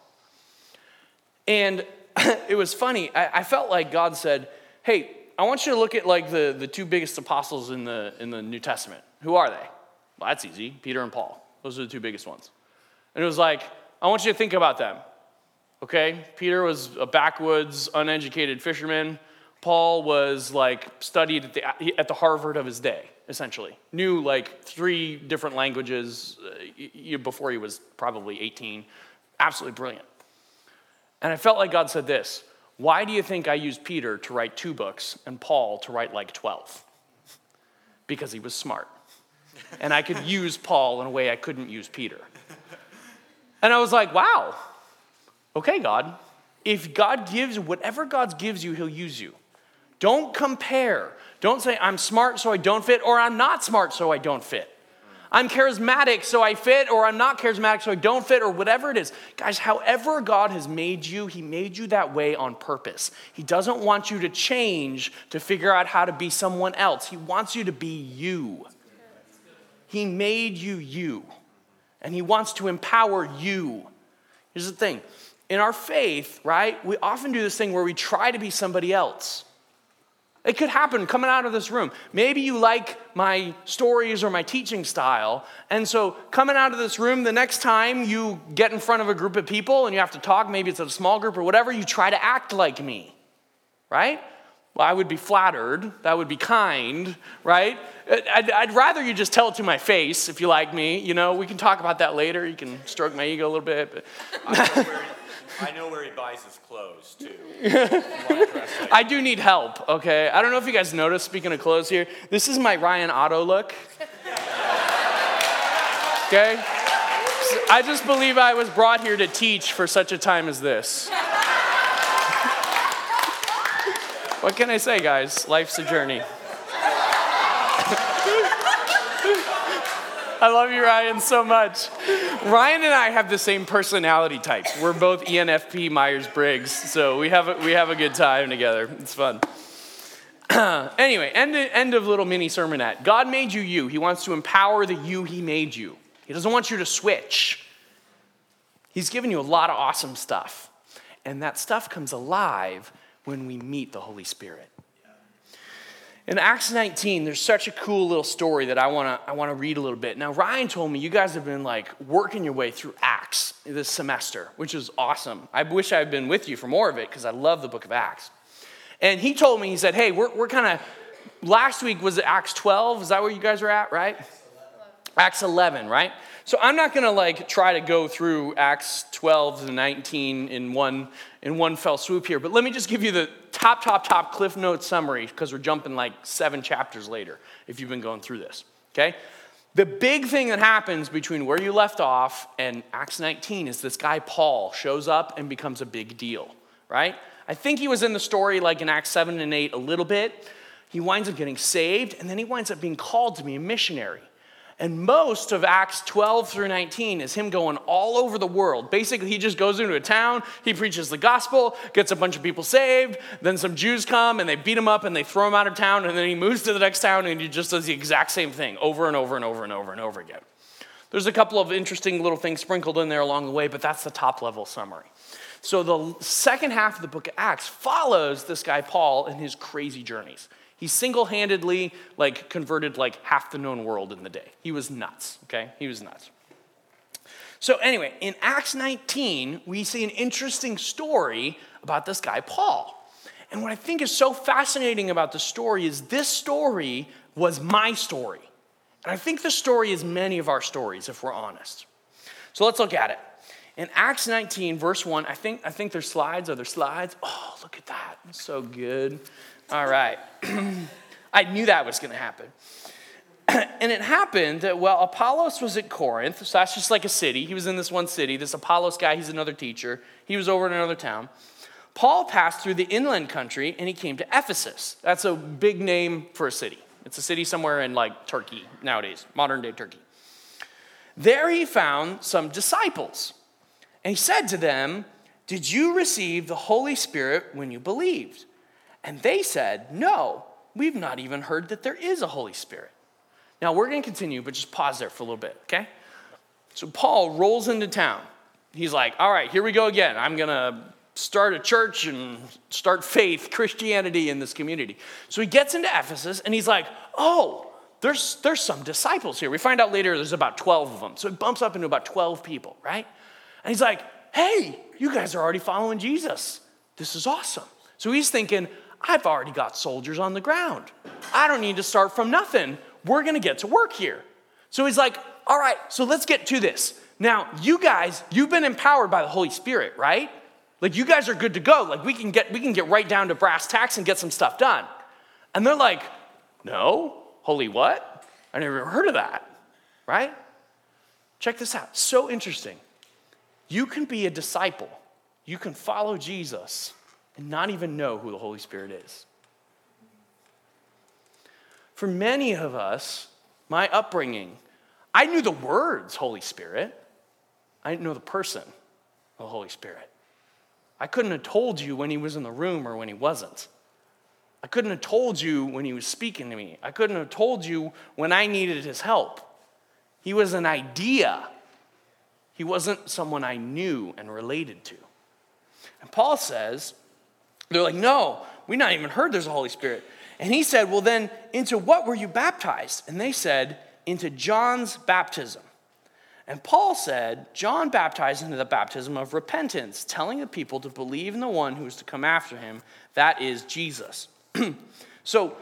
Speaker 7: And it was funny. I, I, felt like God said, Hey, I want you to look at like the, the two biggest apostles in the, in the New Testament. Who are they? Well, that's easy Peter and Paul. Those are the two biggest ones. And it was like, I want you to think about them. Okay? Peter was a backwoods, uneducated fisherman. Paul was like studied at the, at the Harvard of his day essentially. Knew like three different languages uh, before he was probably 18. Absolutely brilliant. And I felt like God said this Why do you think I used Peter to write two books and Paul to write like 12? Because he was smart. And I could use Paul in a way I couldn't use Peter. And I was like, wow, okay, God. If God gives, whatever God gives you, he'll use you. Don't compare. Don't say, I'm smart so I don't fit, or I'm not smart so I don't fit. I'm charismatic so I fit, or I'm not charismatic so I don't fit, or whatever it is. Guys, however God has made you, He made you that way on purpose. He doesn't want you to change to figure out how to be someone else. He wants you to be you. He made you you, and He wants to empower you. Here's the thing in our faith, right, we often do this thing where we try to be somebody else. It could happen coming out of this room. Maybe you like my stories or my teaching style. And so, coming out of this room, the next time you get in front of a group of people and you have to talk, maybe it's a small group or whatever, you try to act like me, right? Well, I would be flattered. That would be kind, right? I'd, I'd, rather you just tell it to my face if you like me. You know, we can talk about that later. You can stroke my ego a little bit. But
Speaker 8: I know where he buys his clothes too.
Speaker 7: I do need help, okay? I don't know if you guys noticed, speaking of clothes here, this is my Ryan Otto look. Okay? I just believe I was brought here to teach for such a time as this. what can I say, guys? Life's a journey. I love you, Ryan, so much. Ryan and I have the same personality types. We're both ENFP Myers Briggs, so we have a, we have a good time together. It's fun. anyway, end, end of little mini sermonette. God made you you. He wants to empower the you He made you. He doesn't want you to switch. He's given you a lot of awesome stuff. And that stuff comes alive when we meet the Holy Spirit. In Acts 19, there's such a cool little story that I wanna, I wanna read a little bit. Now, Ryan told me you guys have been like working your way through Acts this semester, which is awesome. I wish I had been with you for more of it because I love the book of Acts. And he told me, he said, hey, we're, we're kind of, last week was Acts 12. Is that where you guys are at, right? Acts 11, right? So I'm not to like try to go through Acts 12 to 19 in one in one fell swoop here, but let me just give you the top, top, top Cliff Notes summary because we're jumping like seven chapters later if you've been going through this. Okay? The big thing that happens between where you left off and Acts 19 is this guy Paul shows up and becomes a big deal, right? I think he was in the story like in Acts 7 and 8 a little bit. He winds up getting saved, and then he winds up being called to be a missionary. And most of Acts 12 through 19 is him going all over the world. Basically, he just goes into a town, he preaches the gospel, gets a bunch of people saved, then some Jews come and they beat him up and they throw him out of town, and then he moves to the next town and he just does the exact same thing over and over and over and over and over again. There's a couple of interesting little things sprinkled in there along the way, but that's the top level summary. So the second half of the book of Acts follows this guy Paul in his crazy journeys. He single handedly like converted like half the known world in the day. He was nuts, okay? He was nuts. So, anyway, in Acts 19, we see an interesting story about this guy, Paul. And what I think is so fascinating about the story is this story was my story. And I think the story is many of our stories, if we're honest. So let's look at it. In Acts 19, verse 1, I think, I think there's slides. Are there slides? Oh, look at that. So good. All right. I knew that was going to happen. and it happened that, well, Apollos was at Corinth, so that's just like a city. He was in this one city. This Apollos guy, he's another teacher. He was over in another town. Paul passed through the inland country and he came to Ephesus. That's a big name for a city. It's a city somewhere in like Turkey nowadays, modern day Turkey. There he found some disciples. And he said to them, Did you receive the Holy Spirit when you believed? And they said, No, we've not even heard that there is a Holy Spirit. Now we're going to continue, but just pause there for a little bit, okay? So Paul rolls into town. He's like, All right, here we go again. I'm going to start a church and start faith, Christianity in this community. So he gets into Ephesus and he's like, oh, there's, there's some disciples here. We find out later there's about 12 of them. So it bumps up into about 12 people, right? And he's like, hey, you guys are already following Jesus. This is awesome. So he's thinking, I've already got soldiers on the ground. I don't need to start from nothing. We're going to get to work here. So he's like, all right, so let's get to this. Now, you guys, you've been empowered by the Holy Spirit, right? Like you guys are good to go. Like we can get we can get right down to brass tacks and get some stuff done. And they're like, "No, holy what? I never heard of that." Right? Check this out. So interesting. You can be a disciple. You can follow Jesus and not even know who the Holy Spirit is. For many of us, my upbringing, I knew the words Holy Spirit. I didn't know the person, the Holy Spirit. I couldn't have told you when he was in the room or when he wasn't. I couldn't have told you when he was speaking to me. I couldn't have told you when I needed his help. He was an idea. He wasn't someone I knew and related to. And Paul says, they're like, no, we not even heard there's a Holy Spirit. And he said, well, then, into what were you baptized? And they said, into John's baptism. And Paul said, John baptized into the baptism of repentance, telling the people to believe in the one who is to come after him, that is Jesus. so,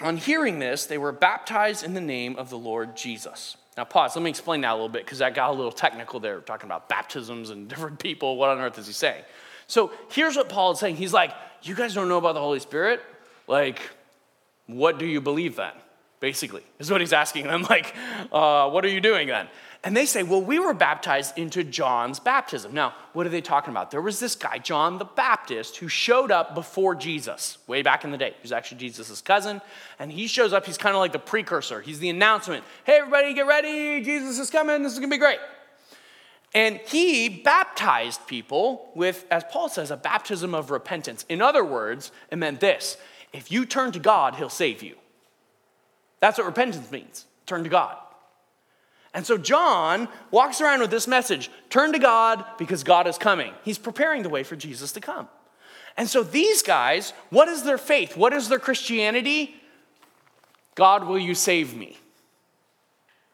Speaker 7: on hearing this, they were baptized in the name of the Lord Jesus. Now, pause. Let me explain that a little bit because I got a little technical there, talking about baptisms and different people. What on earth is he saying? So, here's what Paul is saying. He's like, You guys don't know about the Holy Spirit? Like, what do you believe then? Basically, is what he's asking them. Like, uh, what are you doing then? And they say, well, we were baptized into John's baptism. Now, what are they talking about? There was this guy, John the Baptist, who showed up before Jesus, way back in the day. He was actually Jesus' cousin. And he shows up, he's kind of like the precursor. He's the announcement. Hey, everybody, get ready. Jesus is coming. This is going to be great. And he baptized people with, as Paul says, a baptism of repentance. In other words, it meant this if you turn to God, he'll save you. That's what repentance means turn to God. And so John walks around with this message turn to God because God is coming. He's preparing the way for Jesus to come. And so these guys, what is their faith? What is their Christianity? God, will you save me?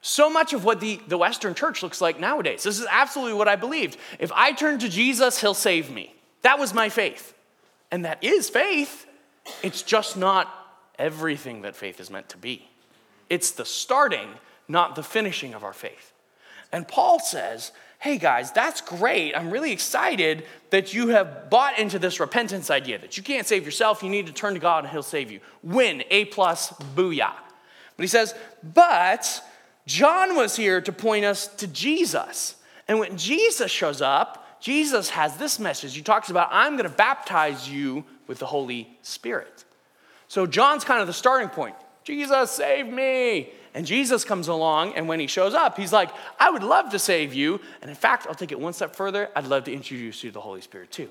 Speaker 7: So much of what the, the Western church looks like nowadays. This is absolutely what I believed. If I turn to Jesus, he'll save me. That was my faith. And that is faith. It's just not everything that faith is meant to be. It's the starting not the finishing of our faith. And Paul says, Hey guys, that's great. I'm really excited that you have bought into this repentance idea that you can't save yourself, you need to turn to God and He'll save you. Win, A plus, booyah. But he says, But John was here to point us to Jesus. And when Jesus shows up, Jesus has this message. He talks about, I'm going to baptize you with the Holy Spirit. So John's kind of the starting point. Jesus, save me. And Jesus comes along, and when he shows up, he's like, I would love to save you. And in fact, I'll take it one step further. I'd love to introduce you to the Holy Spirit too.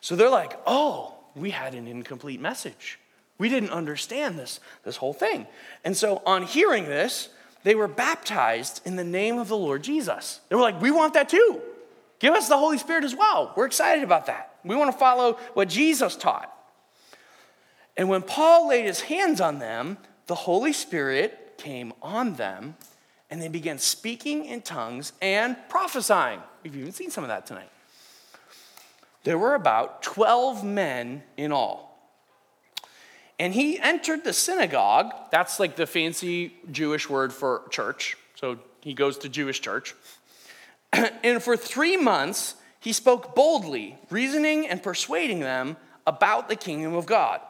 Speaker 7: So they're like, oh, we had an incomplete message. We didn't understand this, this whole thing. And so on hearing this, they were baptized in the name of the Lord Jesus. They were like, we want that too. Give us the Holy Spirit as well. We're excited about that. We want to follow what Jesus taught. And when Paul laid his hands on them, the Holy Spirit came on them, and they began speaking in tongues and prophesying. We've even seen some of that tonight. There were about 12 men in all. And he entered the synagogue. That's like the fancy Jewish word for church. So he goes to Jewish church. and for three months, he spoke boldly, reasoning and persuading them about the kingdom of God.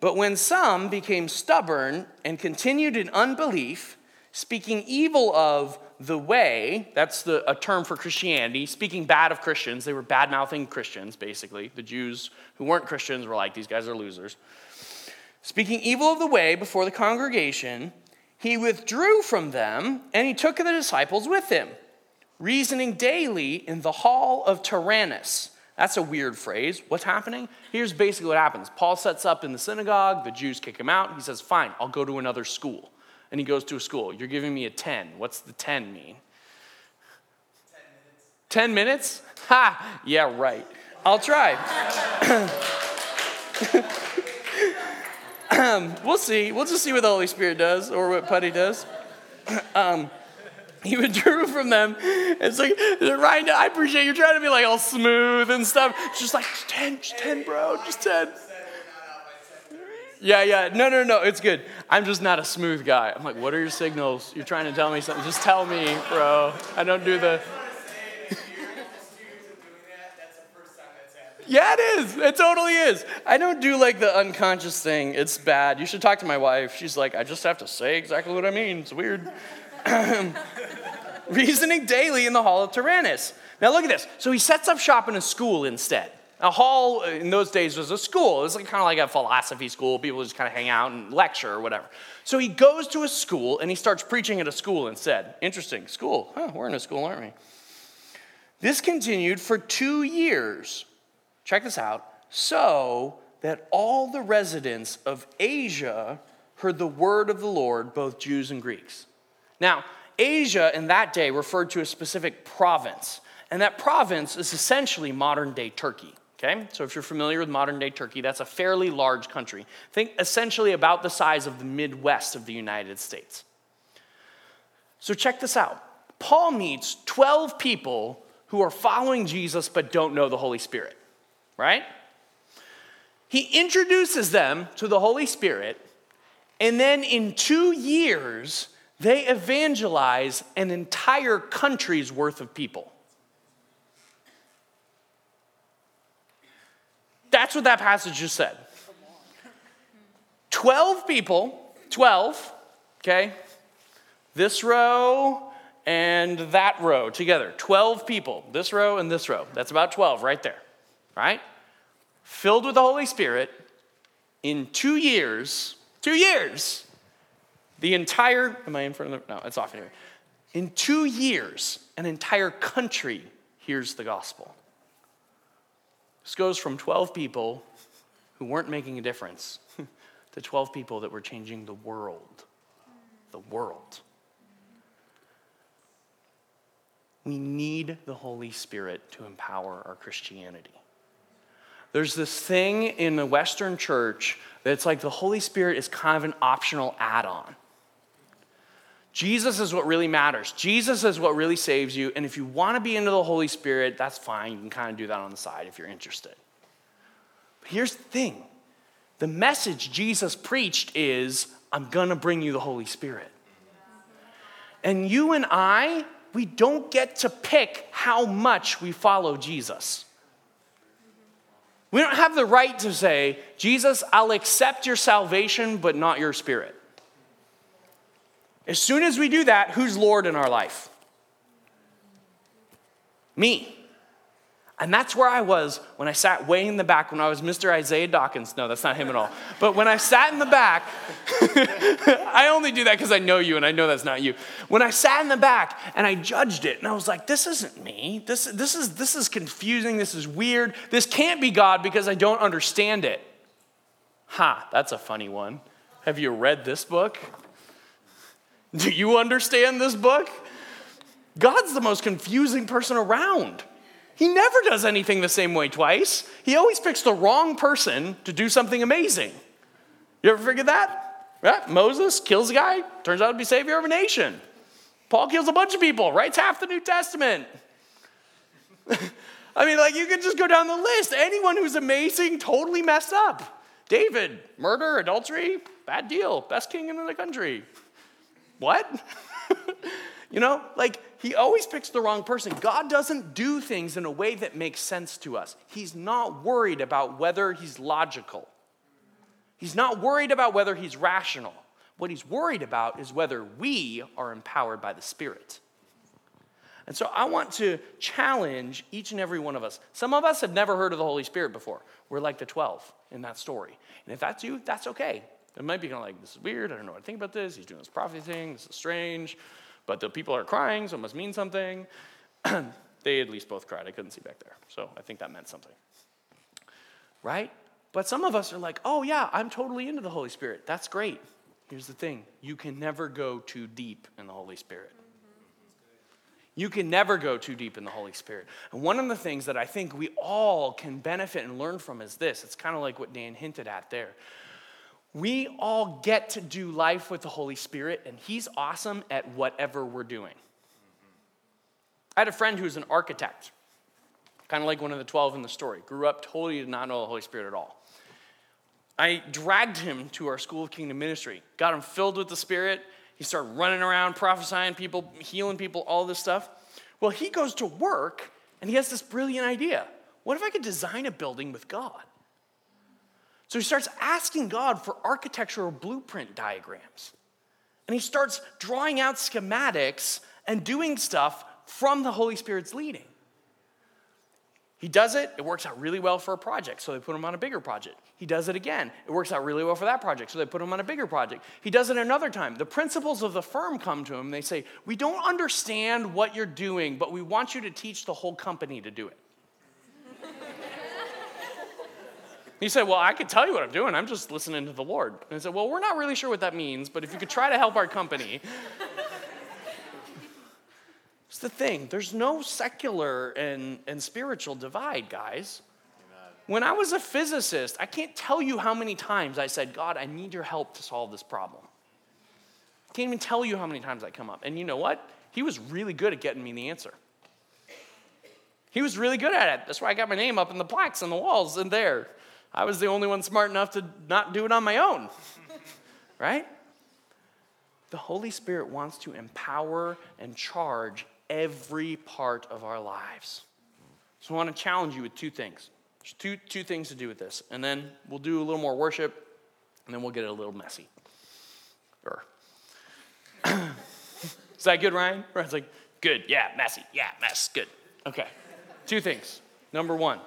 Speaker 7: But when some became stubborn and continued in unbelief, speaking evil of the way, that's the, a term for Christianity, speaking bad of Christians, they were bad mouthing Christians, basically. The Jews who weren't Christians were like, these guys are losers. Speaking evil of the way before the congregation, he withdrew from them and he took the disciples with him, reasoning daily in the hall of Tyrannus. That's a weird phrase. What's happening? Here's basically what happens Paul sets up in the synagogue, the Jews kick him out. He says, Fine, I'll go to another school. And he goes to a school. You're giving me a 10. What's the 10 mean? 10 minutes. 10 minutes? Ha! Yeah, right. I'll try. we'll see. We'll just see what the Holy Spirit does or what Putty does. Um, he withdrew from them. It's like, Ryan, I appreciate you're trying to be like all smooth and stuff. It's just like, just 10, just 10, bro, just 10. Yeah, yeah. No, no, no. It's good. I'm just not a smooth guy. I'm like, what are your signals? You're trying to tell me something. Just tell me, bro. I don't do the. Yeah, it is. It totally is. I don't do like the unconscious thing. It's bad. You should talk to my wife. She's like, I just have to say exactly what I mean. It's weird. Reasoning daily in the hall of Tyrannus. Now look at this. So he sets up shop in a school instead. A hall uh, in those days was a school. It was like, kind of like a philosophy school. People just kind of hang out and lecture or whatever. So he goes to a school and he starts preaching at a school instead. Interesting. School. Huh, we're in a school, aren't we? This continued for two years. Check this out. So that all the residents of Asia heard the word of the Lord, both Jews and Greeks. Now, Asia in that day referred to a specific province, and that province is essentially modern day Turkey. Okay, so if you're familiar with modern day Turkey, that's a fairly large country. Think essentially about the size of the Midwest of the United States. So check this out Paul meets 12 people who are following Jesus but don't know the Holy Spirit, right? He introduces them to the Holy Spirit, and then in two years, they evangelize an entire country's worth of people. That's what that passage just said. 12 people, 12, okay? This row and that row together. 12 people, this row and this row. That's about 12 right there, right? Filled with the Holy Spirit in two years, two years, the entire, am I in front of the, no, it's off anyway. In two years, an entire country hears the gospel. This goes from 12 people who weren't making a difference to 12 people that were changing the world. The world. We need the Holy Spirit to empower our Christianity. There's this thing in the Western church that's like the Holy Spirit is kind of an optional add on. Jesus is what really matters. Jesus is what really saves you. And if you want to be into the Holy Spirit, that's fine. You can kind of do that on the side if you're interested. But here's the thing the message Jesus preached is I'm going to bring you the Holy Spirit. And you and I, we don't get to pick how much we follow Jesus. We don't have the right to say, Jesus, I'll accept your salvation, but not your spirit. As soon as we do that, who's Lord in our life? Me. And that's where I was when I sat way in the back when I was Mr. Isaiah Dawkins. No, that's not him at all. But when I sat in the back, I only do that because I know you and I know that's not you. When I sat in the back and I judged it and I was like, this isn't me. This, this, is, this is confusing. This is weird. This can't be God because I don't understand it. Ha, that's a funny one. Have you read this book? Do you understand this book? God's the most confusing person around. He never does anything the same way twice. He always picks the wrong person to do something amazing. You ever figured that? Yeah, Moses kills a guy, turns out to be savior of a nation. Paul kills a bunch of people, writes half the New Testament. I mean, like, you could just go down the list. Anyone who's amazing totally messed up. David, murder, adultery, bad deal, best king in the country. What? you know, like, he always picks the wrong person. God doesn't do things in a way that makes sense to us. He's not worried about whether he's logical, he's not worried about whether he's rational. What he's worried about is whether we are empowered by the Spirit. And so I want to challenge each and every one of us. Some of us have never heard of the Holy Spirit before. We're like the 12 in that story. And if that's you, that's okay. It might be kind of like, this is weird. I don't know what to think about this. He's doing this prophecy thing. This is strange. But the people are crying, so it must mean something. they at least both cried. I couldn't see back there. So I think that meant something. Right? But some of us are like, oh, yeah, I'm totally into the Holy Spirit. That's great. Here's the thing you can never go too deep in the Holy Spirit. You can never go too deep in the Holy Spirit. And one of the things that I think we all can benefit and learn from is this it's kind of like what Dan hinted at there. We all get to do life with the Holy Spirit, and He's awesome at whatever we're doing. I had a friend who's an architect, kind of like one of the 12 in the story. Grew up totally did not know the Holy Spirit at all. I dragged him to our School of Kingdom ministry, got him filled with the Spirit. He started running around, prophesying people, healing people, all this stuff. Well, he goes to work and he has this brilliant idea. What if I could design a building with God? So he starts asking God for architectural blueprint diagrams. And he starts drawing out schematics and doing stuff from the Holy Spirit's leading. He does it, it works out really well for a project, so they put him on a bigger project. He does it again, it works out really well for that project, so they put him on a bigger project. He does it another time. The principals of the firm come to him, they say, We don't understand what you're doing, but we want you to teach the whole company to do it. He said, Well, I could tell you what I'm doing, I'm just listening to the Lord. And I said, Well, we're not really sure what that means, but if you could try to help our company. It's the thing. There's no secular and, and spiritual divide, guys. When I was a physicist, I can't tell you how many times I said, God, I need your help to solve this problem. I can't even tell you how many times I come up. And you know what? He was really good at getting me the answer. He was really good at it. That's why I got my name up in the plaques on the walls and there. I was the only one smart enough to not do it on my own. right? The Holy Spirit wants to empower and charge every part of our lives. So I want to challenge you with two things. There's two, two things to do with this. And then we'll do a little more worship, and then we'll get it a little messy. Or, er. Is that good, Ryan? Ryan's like, good, yeah, messy, yeah, mess, good. Okay. Two things. Number one,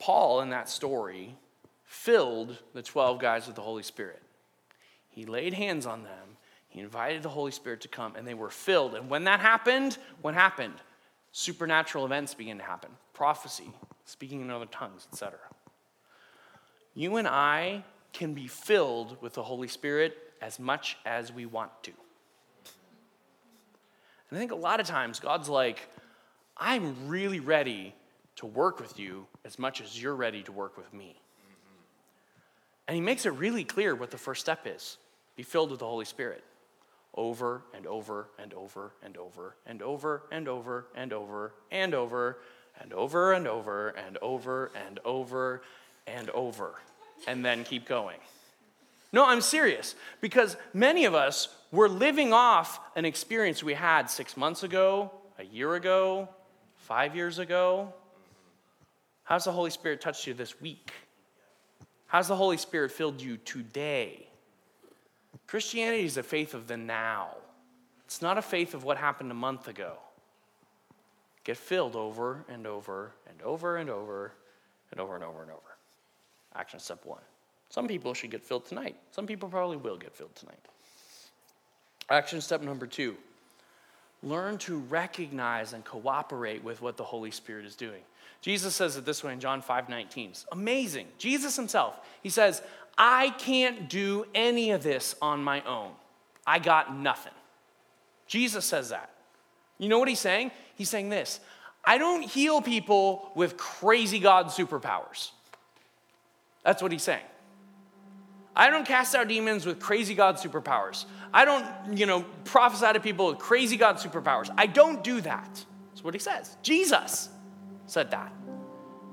Speaker 7: Paul in that story filled the 12 guys with the Holy Spirit. He laid hands on them he invited the Holy Spirit to come, and they were filled. And when that happened, what happened? Supernatural events began to happen prophecy, speaking in other tongues, etc. You and I can be filled with the Holy Spirit as much as we want to. And I think a lot of times God's like, I'm really ready to work with you as much as you're ready to work with me. And He makes it really clear what the first step is be filled with the Holy Spirit over and over and over and over and over and over and over and over and over and over and over and over and over and then keep going. No, I'm serious because many of us were living off an experience we had six months ago, a year ago, five years ago. How's the Holy Spirit touched you this week? How's the Holy Spirit filled you today? Christianity is a faith of the now. It's not a faith of what happened a month ago. Get filled over and over and over and over and over and over and over. Action step one. Some people should get filled tonight. Some people probably will get filled tonight. Action step number two learn to recognize and cooperate with what the Holy Spirit is doing. Jesus says it this way in John 5 19. It's amazing. Jesus himself, he says, I can't do any of this on my own. I got nothing. Jesus says that. You know what he's saying? He's saying this I don't heal people with crazy God superpowers. That's what he's saying. I don't cast out demons with crazy God superpowers. I don't, you know, prophesy to people with crazy God superpowers. I don't do that. That's what he says. Jesus said that.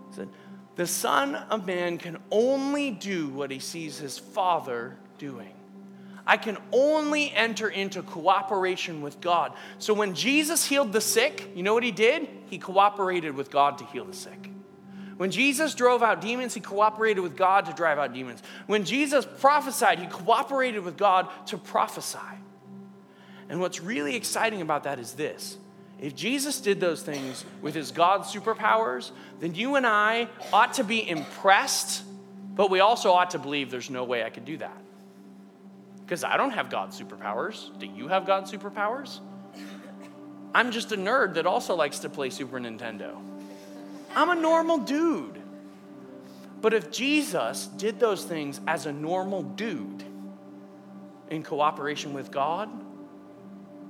Speaker 7: He said, The Son of Man can only do what he sees his Father doing. I can only enter into cooperation with God. So when Jesus healed the sick, you know what he did? He cooperated with God to heal the sick. When Jesus drove out demons, he cooperated with God to drive out demons. When Jesus prophesied, he cooperated with God to prophesy. And what's really exciting about that is this if Jesus did those things with his God superpowers, then you and I ought to be impressed, but we also ought to believe there's no way I could do that. Because I don't have God superpowers. Do you have God superpowers? I'm just a nerd that also likes to play Super Nintendo. I'm a normal dude. But if Jesus did those things as a normal dude in cooperation with God,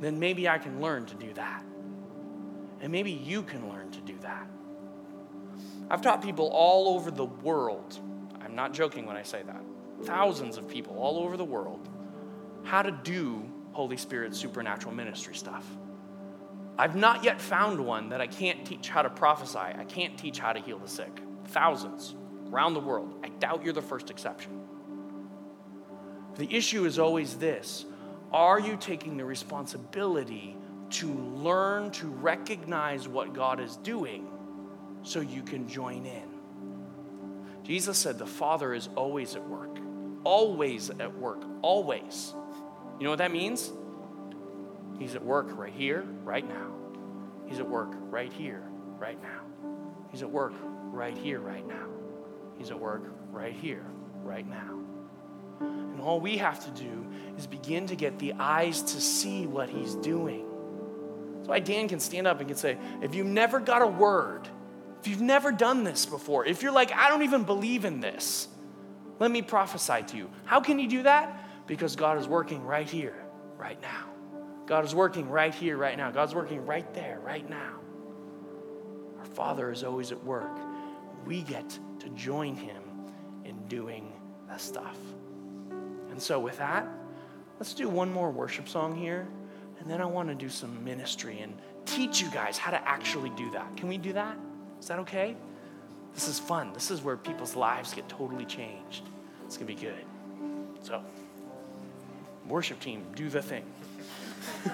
Speaker 7: then maybe I can learn to do that. And maybe you can learn to do that. I've taught people all over the world, I'm not joking when I say that, thousands of people all over the world, how to do Holy Spirit supernatural ministry stuff. I've not yet found one that I can't teach how to prophesy. I can't teach how to heal the sick. Thousands around the world. I doubt you're the first exception. The issue is always this Are you taking the responsibility to learn to recognize what God is doing so you can join in? Jesus said the Father is always at work, always at work, always. You know what that means? He's at work right here, right now. He's at work right here, right now. He's at work right here, right now. He's at work right here, right now. And all we have to do is begin to get the eyes to see what he's doing. That's why Dan can stand up and can say, if you've never got a word, if you've never done this before, if you're like, I don't even believe in this, let me prophesy to you. How can you do that? Because God is working right here, right now. God is working right here, right now. God's working right there, right now. Our Father is always at work. We get to join Him in doing that stuff. And so, with that, let's do one more worship song here. And then I want to do some ministry and teach you guys how to actually do that. Can we do that? Is that okay? This is fun. This is where people's lives get totally changed. It's going to be good. So, worship team, do the thing.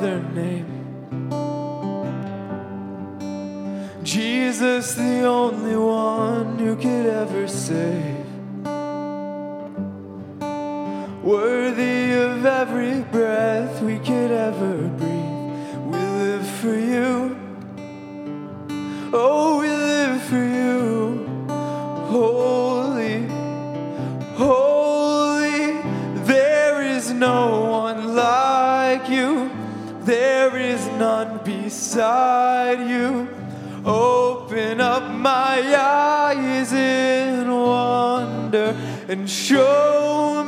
Speaker 4: other name. Jesus, the only one who could ever save. inside you. Open up my eyes in wonder and show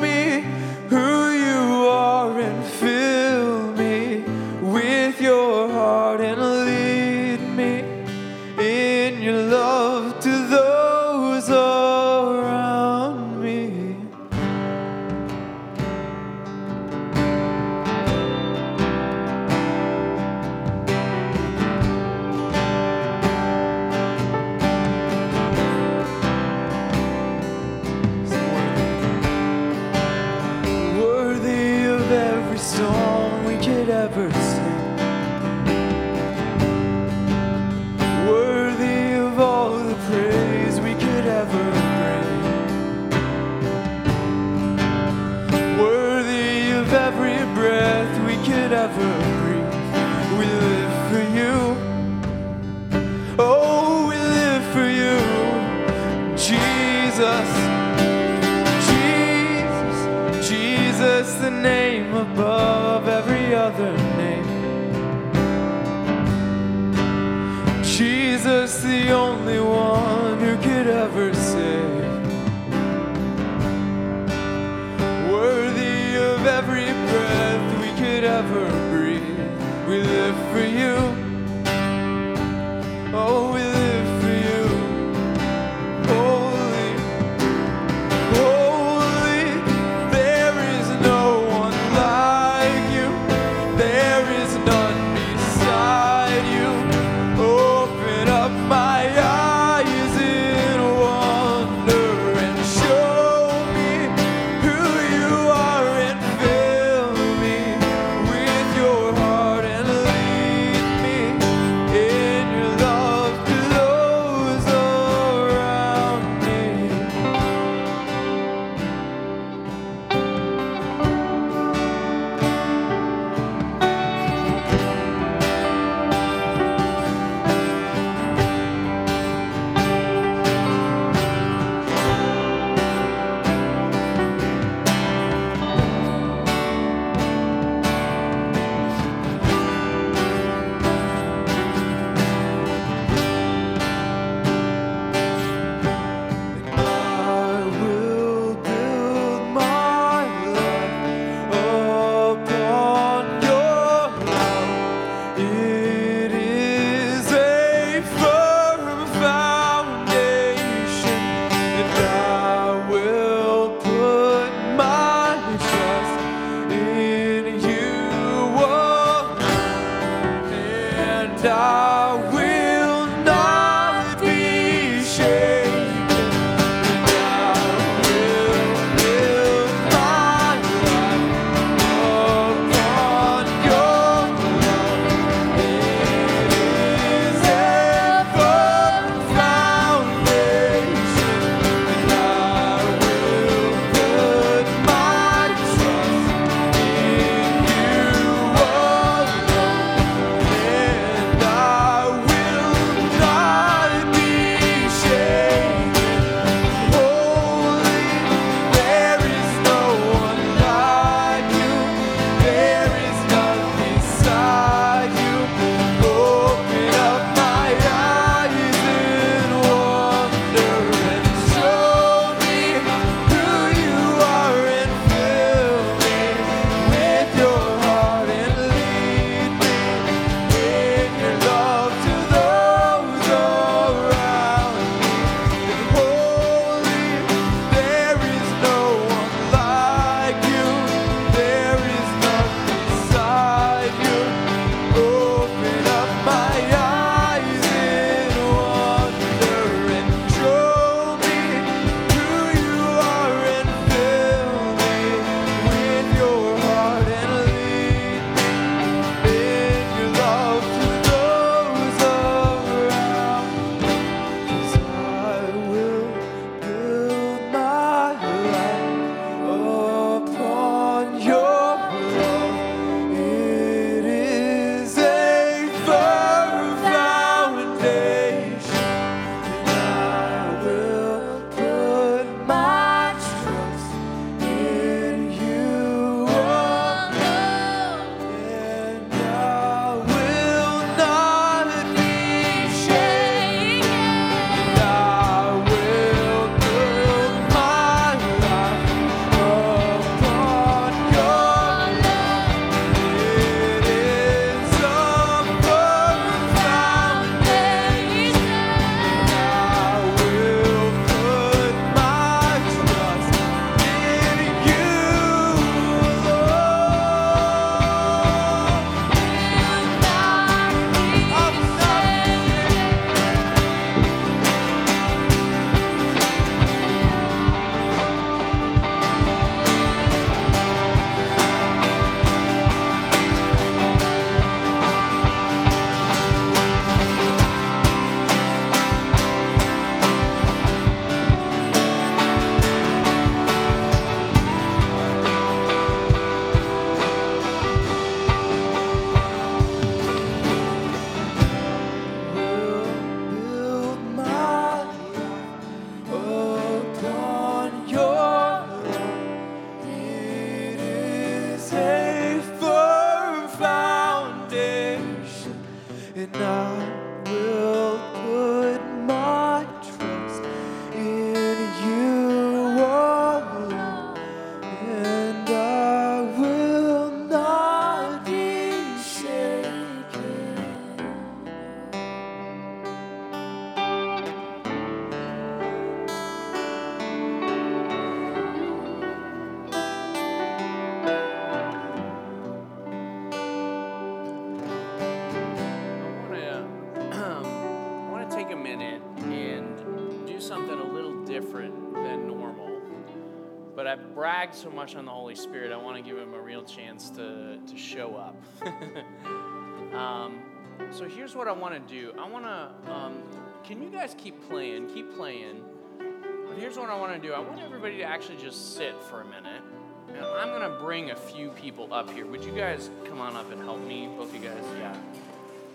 Speaker 7: So much on the Holy Spirit, I want to give him a real chance to, to show up. um, so here's what I want to do. I want to, um, can you guys keep playing? Keep playing. But here's what I want to do. I want everybody to actually just sit for a minute. And I'm going to bring a few people up here. Would you guys come on up and help me? Both you guys? Yeah.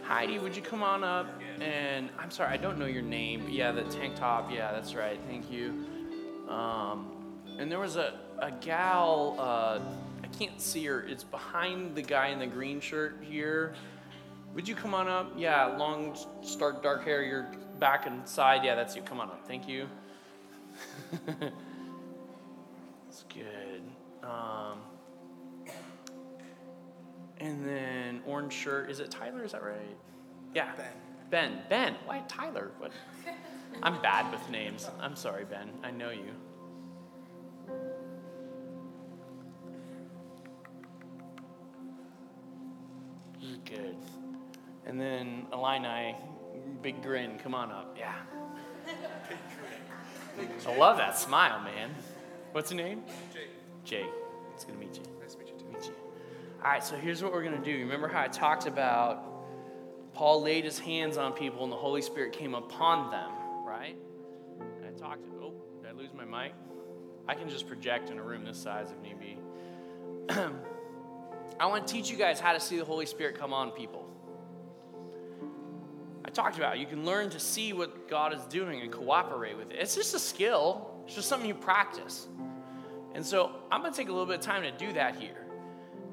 Speaker 7: Heidi, would you come on up? And I'm sorry, I don't know your name. But yeah, the tank top. Yeah, that's right. Thank you. Um, and there was a, a gal, uh, I can't see her. It's behind the guy in the green shirt here. Would you come on up? Yeah, long, stark, dark hair. You're back and side. Yeah, that's you. Come on up. Thank you. That's good. Um, and then orange shirt. Is it Tyler? Is that right? Yeah. Ben. Ben. Ben. Why Tyler? What? I'm bad with names. I'm sorry, Ben. I know you. Good. And then Illini, big grin. Come on up. Yeah. I love that smile, man. What's your name? Jake. Jake. It's good to meet you. Nice to meet you too. Meet you. All right, so here's what we're going to do. Remember how I talked about Paul laid his hands on people and the Holy Spirit came upon them, right? And I talked, oh, did I lose my mic? I can just project in a room this size if need be. I want to teach you guys how to see the Holy Spirit come on people. I talked about it. you can learn to see what God is doing and cooperate with it. It's just a skill, it's just something you practice. And so I'm going to take a little bit of time to do that here.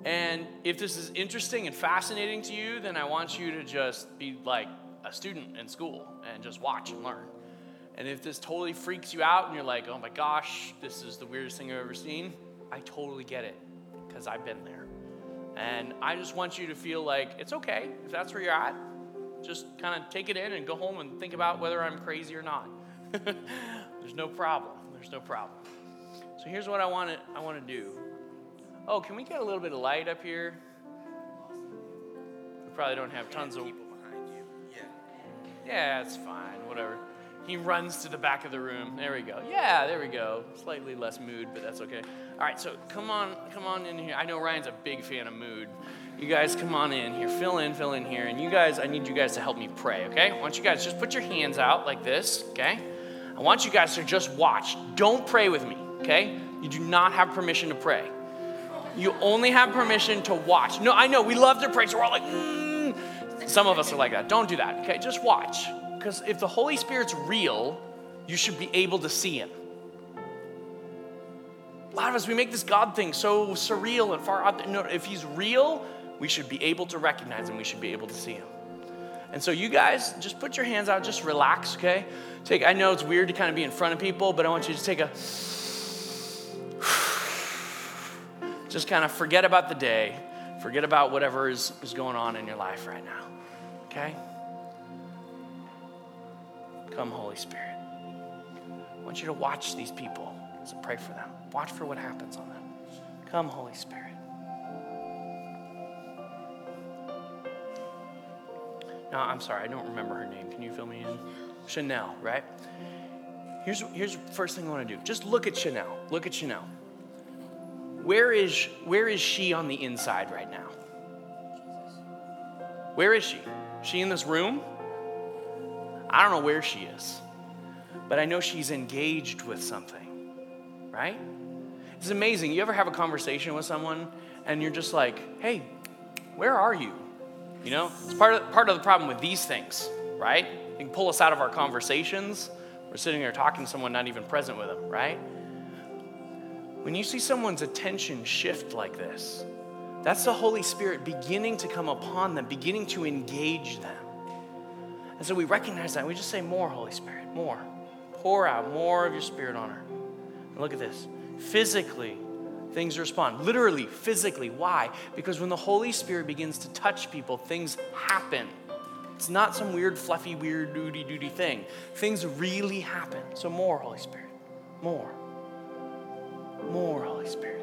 Speaker 7: And if this is interesting and fascinating to you, then I want you to just be like a student in school and just watch and learn. And if this totally freaks you out and you're like, oh my gosh, this is the weirdest thing I've ever seen, I totally get it because I've been there. And I just want you to feel like it's okay if that's where you're at. Just kind of take it in and go home and think about whether I'm crazy or not. There's no problem. There's no problem. So here's what I want to I want to do. Oh, can we get a little bit of light up here? We probably don't have tons of
Speaker 5: people behind you. Yeah.
Speaker 7: Yeah, it's fine. Whatever. He runs to the back of the room. There we go. Yeah, there we go. Slightly less mood, but that's okay. All right, so come on, come on in here. I know Ryan's a big fan of mood. You guys come on in here. Fill in, fill in here. And you guys, I need you guys to help me pray, okay? I want you guys just put your hands out like this, okay? I want you guys to just watch. Don't pray with me, okay? You do not have permission to pray. You only have permission to watch. No, I know we love to pray, so we're all like, mm. some of us are like that. Don't do that, okay? Just watch. Because if the Holy Spirit's real, you should be able to see Him. A lot of us, we make this God thing so surreal and far out there. No, if He's real, we should be able to recognize Him, we should be able to see Him. And so, you guys, just put your hands out, just relax, okay? Take, I know it's weird to kind of be in front of people, but I want you to take a just kind of forget about the day, forget about whatever is, is going on in your life right now. Okay? Come, Holy Spirit. I want you to watch these people I pray for them. Watch for what happens on them. Come, Holy Spirit. No, I'm sorry, I don't remember her name. Can you fill me in? Chanel, right? Here's, here's the first thing I want to do. Just look at Chanel. Look at Chanel. Where is, where is she on the inside right now? Where is she? Is she in this room? I don't know where she is, but I know she's engaged with something, right? It's amazing. You ever have a conversation with someone and you're just like, hey, where are you? You know, it's part of, part of the problem with these things, right? They can pull us out of our conversations. We're sitting there talking to someone not even present with them, right? When you see someone's attention shift like this, that's the Holy Spirit beginning to come upon them, beginning to engage them. And so we recognize that. We just say, More, Holy Spirit, more. Pour out more of your Spirit on her. And look at this. Physically, things respond. Literally, physically. Why? Because when the Holy Spirit begins to touch people, things happen. It's not some weird, fluffy, weird, doody doody thing. Things really happen. So, more, Holy Spirit. More. More, Holy Spirit.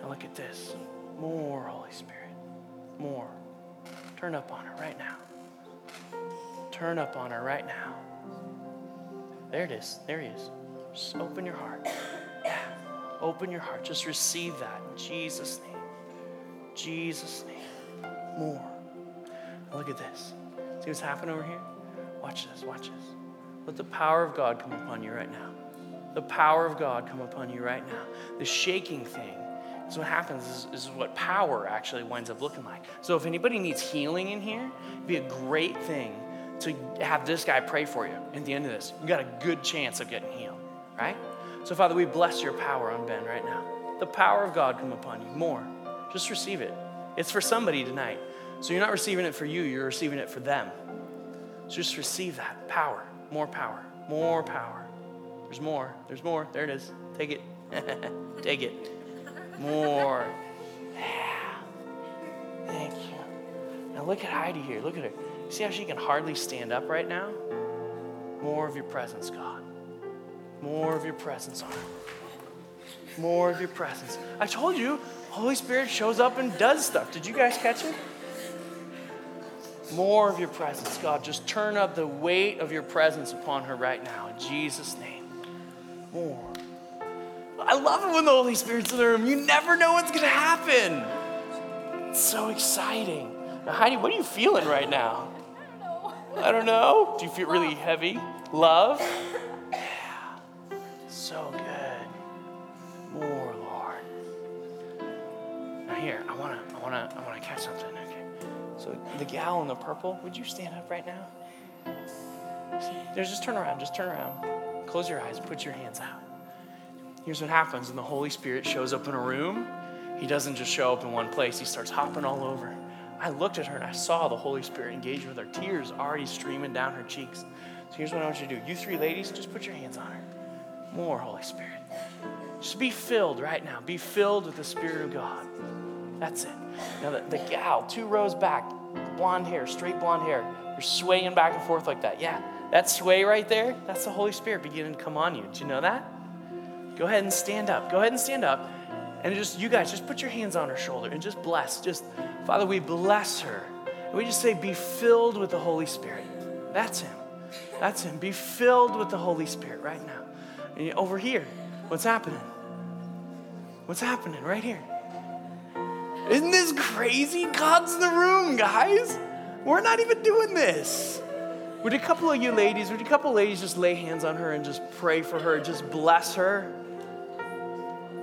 Speaker 7: Now, look at this. More, Holy Spirit. More. Turn up on her right now. Turn up on her right now. There it is. There he is. Just open your heart. Yeah. Open your heart. Just receive that in Jesus' name. Jesus' name. More. Now look at this. See what's happening over here? Watch this, watch this. Let the power of God come upon you right now. The power of God come upon you right now. The shaking thing is what happens, is, is what power actually winds up looking like. So if anybody needs healing in here, it'd be a great thing to have this guy pray for you at the end of this. You got a good chance of getting healed, right? So, Father, we bless your power on Ben right now. The power of God come upon you more. Just receive it. It's for somebody tonight. So you're not receiving it for you, you're receiving it for them. So just receive that power, more power, more power. There's more, there's more. There it is. Take it. Take it. More. Yeah. Thank you. Now look at Heidi here. Look at her. See how she can hardly stand up right now? More of your presence, God. More of your presence on her. More of your presence. I told you, Holy Spirit shows up and does stuff. Did you guys catch it? More of your presence, God. Just turn up the weight of your presence upon her right now in Jesus' name. More. I love it when the Holy Spirit's in the room. You never know what's going to happen. It's so exciting. Now, Heidi, what are you feeling right now? I don't know. Do you feel really heavy? Love? Yeah. So good. More, Lord. Now here, I wanna, I wanna, I wanna catch something. Okay. So the gal in the purple, would you stand up right now? There's just turn around, just turn around. Close your eyes, put your hands out. Here's what happens when the Holy Spirit shows up in a room. He doesn't just show up in one place, he starts hopping all over. I looked at her and I saw the Holy Spirit engage with her, tears already streaming down her cheeks. So here's what I want you to do. You three ladies, just put your hands on her. More Holy Spirit. Just be filled right now. Be filled with the Spirit of God. That's it. Now, the, the gal, two rows back, blonde hair, straight blonde hair, you're swaying back and forth like that. Yeah, that sway right there, that's the Holy Spirit beginning to come on you. Did you know that? Go ahead and stand up. Go ahead and stand up. And just, you guys, just put your hands on her shoulder and just bless. Just, Father, we bless her. And we just say, be filled with the Holy Spirit. That's Him. That's Him. Be filled with the Holy Spirit right now. And over here, what's happening? What's happening right here? Isn't this crazy? God's in the room, guys. We're not even doing this. Would a couple of you ladies, would a couple ladies just lay hands on her and just pray for her, just bless her?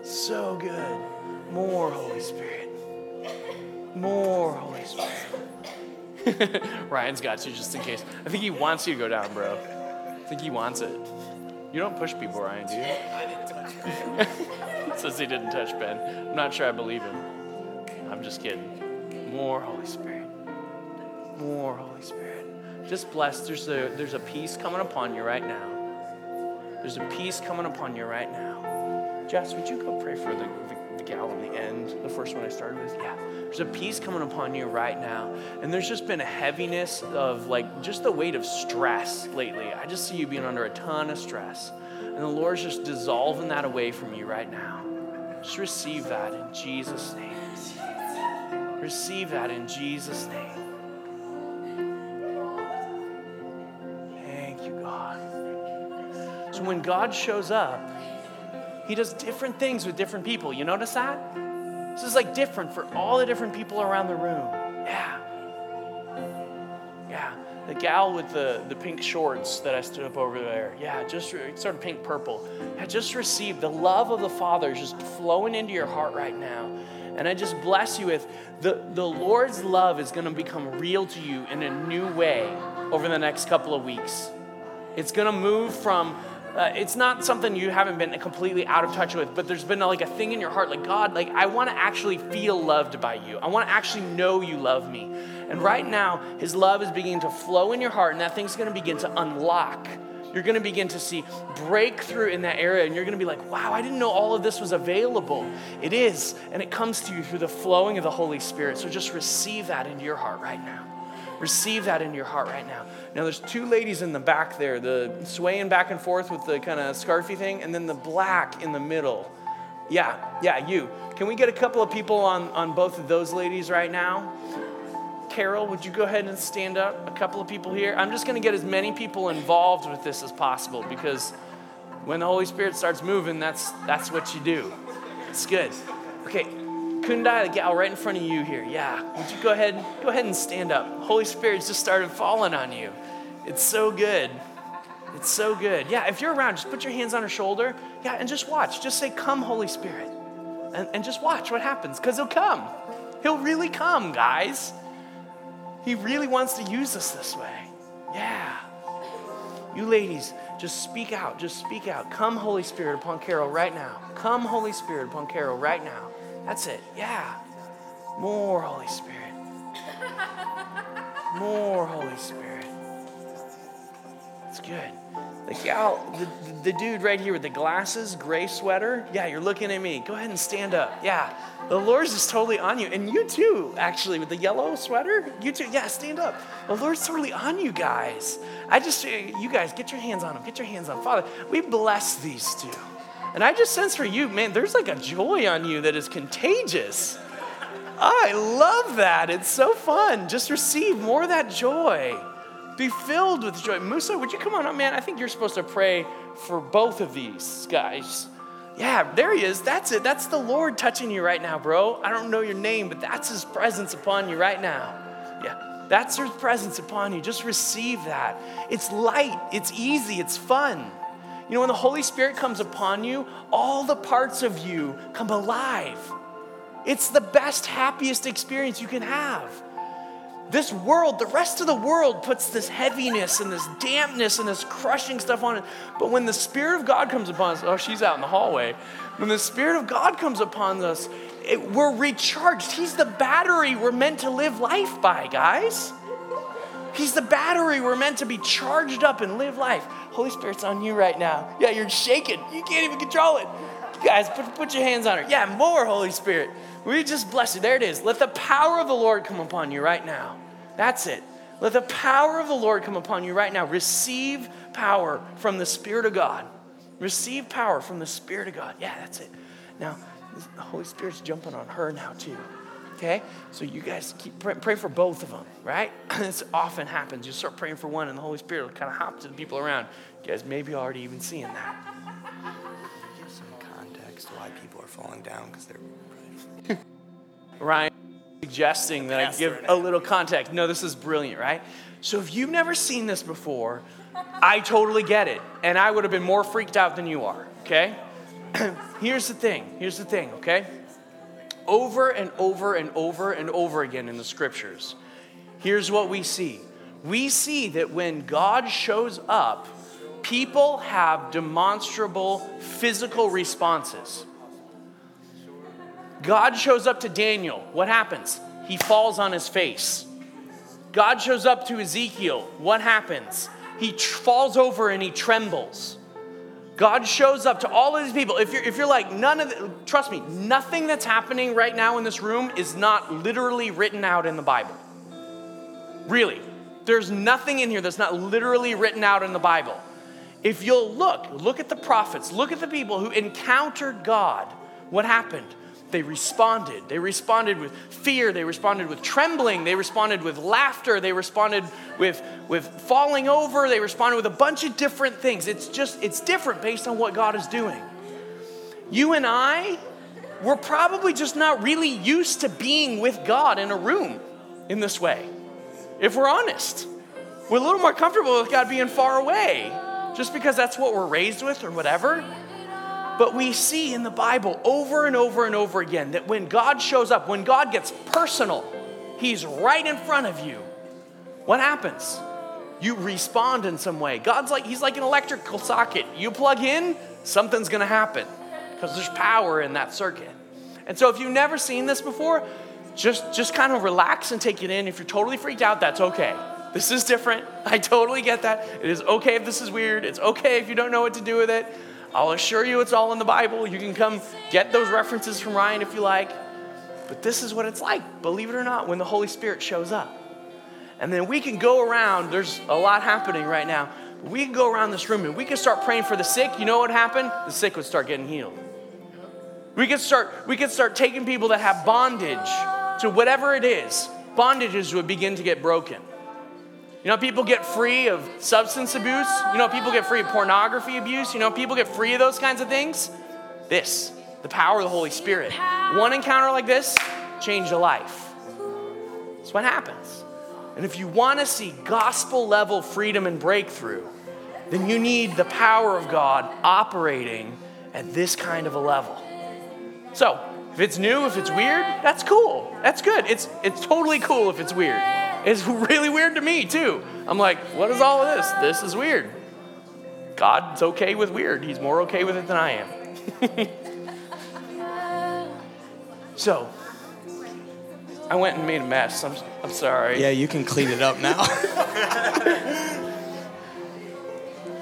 Speaker 7: So good. More Holy Spirit. More Holy Spirit. Ryan's got you just in case. I think he wants you to go down, bro. I think he wants it. You don't push people, Ryan, do you? I didn't touch Ben. Says he didn't touch Ben. I'm not sure I believe him. I'm just kidding. More Holy Spirit. More Holy Spirit. Just bless. There's a, there's a peace coming upon you right now. There's a peace coming upon you right now. Jess, would you go pray for the, the, the gal in the end, the first one I started with? Yeah. There's a peace coming upon you right now. And there's just been a heaviness of like just the weight of stress lately. I just see you being under a ton of stress. And the Lord's just dissolving that away from you right now. Just receive that in Jesus' name. Receive that in Jesus' name. Thank you, God. So when God shows up, He does different things with different people. You notice that? This is like different for all the different people around the room. Yeah. Yeah. The gal with the, the pink shorts that I stood up over there. Yeah, just re- sort of pink purple. I just received the love of the Father just flowing into your heart right now. And I just bless you with the, the Lord's love is going to become real to you in a new way over the next couple of weeks. It's going to move from, uh, it's not something you haven't been completely out of touch with, but there's been like a thing in your heart, like, God, like, I want to actually feel loved by you. I want to actually know you love me. And right now, His love is beginning to flow in your heart, and that thing's going to begin to unlock. You're going to begin to see breakthrough in that area, and you're going to be like, wow, I didn't know all of this was available. It is, and it comes to you through the flowing of the Holy Spirit. So just receive that into your heart right now. Receive that into your heart right now. Now, there's two ladies in the back there, the swaying back and forth with the kind of scarfy thing, and then the black in the middle. Yeah, yeah, you. Can we get a couple of people on, on both of those ladies right now? Carol, would you go ahead and stand up? A couple of people here. I'm just going to get as many people involved with this as possible because when the Holy Spirit starts moving, that's, that's what you do. It's good. Okay, Kundai, the gal right in front of you here. Yeah. Would you go ahead, go ahead and stand up? Holy Spirit's just started falling on you. It's so good. It's so good. Yeah, if you're around, just put your hands on her shoulder. Yeah, and just watch. Just say, Come, Holy Spirit. And, and just watch what happens, because he'll come. He'll really come, guys. He really wants to use us this way. Yeah. You ladies, just speak out. Just speak out. Come, Holy Spirit, upon Carol right now. Come, Holy Spirit, upon Carol right now. That's it. Yeah. More Holy Spirit. More Holy Spirit. It's good. The gal, the, the dude right here with the glasses, gray sweater. Yeah, you're looking at me. Go ahead and stand up. Yeah. The Lord's just totally on you. And you too, actually, with the yellow sweater. You too. Yeah, stand up. The Lord's totally on you guys. I just, uh, you guys, get your hands on him. Get your hands on. Father, we bless these two. And I just sense for you, man, there's like a joy on you that is contagious. I love that. It's so fun. Just receive more of that joy. Be filled with joy. Musa, would you come on up, man? I think you're supposed to pray for both of these guys. Yeah, there he is. That's it. That's the Lord touching you right now, bro. I don't know your name, but that's his presence upon you right now. Yeah, that's his presence upon you. Just receive that. It's light, it's easy, it's fun. You know, when the Holy Spirit comes upon you, all the parts of you come alive. It's the best, happiest experience you can have. This world, the rest of the world puts this heaviness and this dampness and this crushing stuff on it. But when the Spirit of God comes upon us, oh, she's out in the hallway. When the Spirit of God comes upon us, it, we're recharged. He's the battery we're meant to live life by, guys. He's the battery we're meant to be charged up and live life. Holy Spirit's on you right now. Yeah, you're shaking. You can't even control it. Guys, put, put your hands on her. Yeah, more Holy Spirit. We just bless you. There it is. Let the power of the Lord come upon you right now. That's it. Let the power of the Lord come upon you right now. Receive power from the Spirit of God. Receive power from the Spirit of God. Yeah, that's it. Now, the Holy Spirit's jumping on her now, too. Okay? So you guys keep pray, pray for both of them, right? this often happens. You start praying for one, and the Holy Spirit will kind of hop to the people around. You guys maybe already even seeing that.
Speaker 5: Give some context why people are falling down because they're.
Speaker 7: Ryan suggesting that I give a little context. No, this is brilliant, right? So if you've never seen this before, I totally get it. And I would have been more freaked out than you are, okay? Here's the thing. Here's the thing, okay? Over and over and over and over again in the scriptures, here's what we see. We see that when God shows up, people have demonstrable physical responses. God shows up to Daniel. What happens? He falls on his face. God shows up to Ezekiel. What happens? He tr- falls over and he trembles. God shows up to all of these people. If you're, if you're like, none of the, trust me, nothing that's happening right now in this room is not literally written out in the Bible. Really. There's nothing in here that's not literally written out in the Bible. If you'll look, look at the prophets, look at the people who encountered God, what happened? They responded. They responded with fear. They responded with trembling. They responded with laughter. They responded with, with falling over. They responded with a bunch of different things. It's just, it's different based on what God is doing. You and I, we're probably just not really used to being with God in a room in this way. If we're honest, we're a little more comfortable with God being far away just because that's what we're raised with or whatever. But we see in the Bible over and over and over again that when God shows up, when God gets personal, He's right in front of you. What happens? You respond in some way. God's like, He's like an electrical socket. You plug in, something's gonna happen because there's power in that circuit. And so if you've never seen this before, just, just kind of relax and take it in. If you're totally freaked out, that's okay. This is different. I totally get that. It is okay if this is weird. It's okay if you don't know what to do with it. I'll assure you it's all in the Bible. You can come get those references from Ryan if you like. But this is what it's like, believe it or not, when the Holy Spirit shows up. And then we can go around, there's a lot happening right now. We can go around this room and we can start praying for the sick. You know what happened? The sick would start getting healed. We could start, we could start taking people that have bondage to whatever it is. Bondages would begin to get broken. You know, people get free of substance abuse. You know, people get free of pornography abuse. You know, people get free of those kinds of things. This, the power of the Holy Spirit. One encounter like this changed a life. That's what happens. And if you want to see gospel level freedom and breakthrough, then you need the power of God operating at this kind of a level. So, if it's new, if it's weird, that's cool. That's good. It's, it's totally cool if it's weird. It's really weird to me, too. I'm like, what is all of this? This is weird. God's okay with weird. He's more okay with it than I am. so, I went and made a mess. I'm, I'm sorry.
Speaker 5: Yeah, you can clean it up now.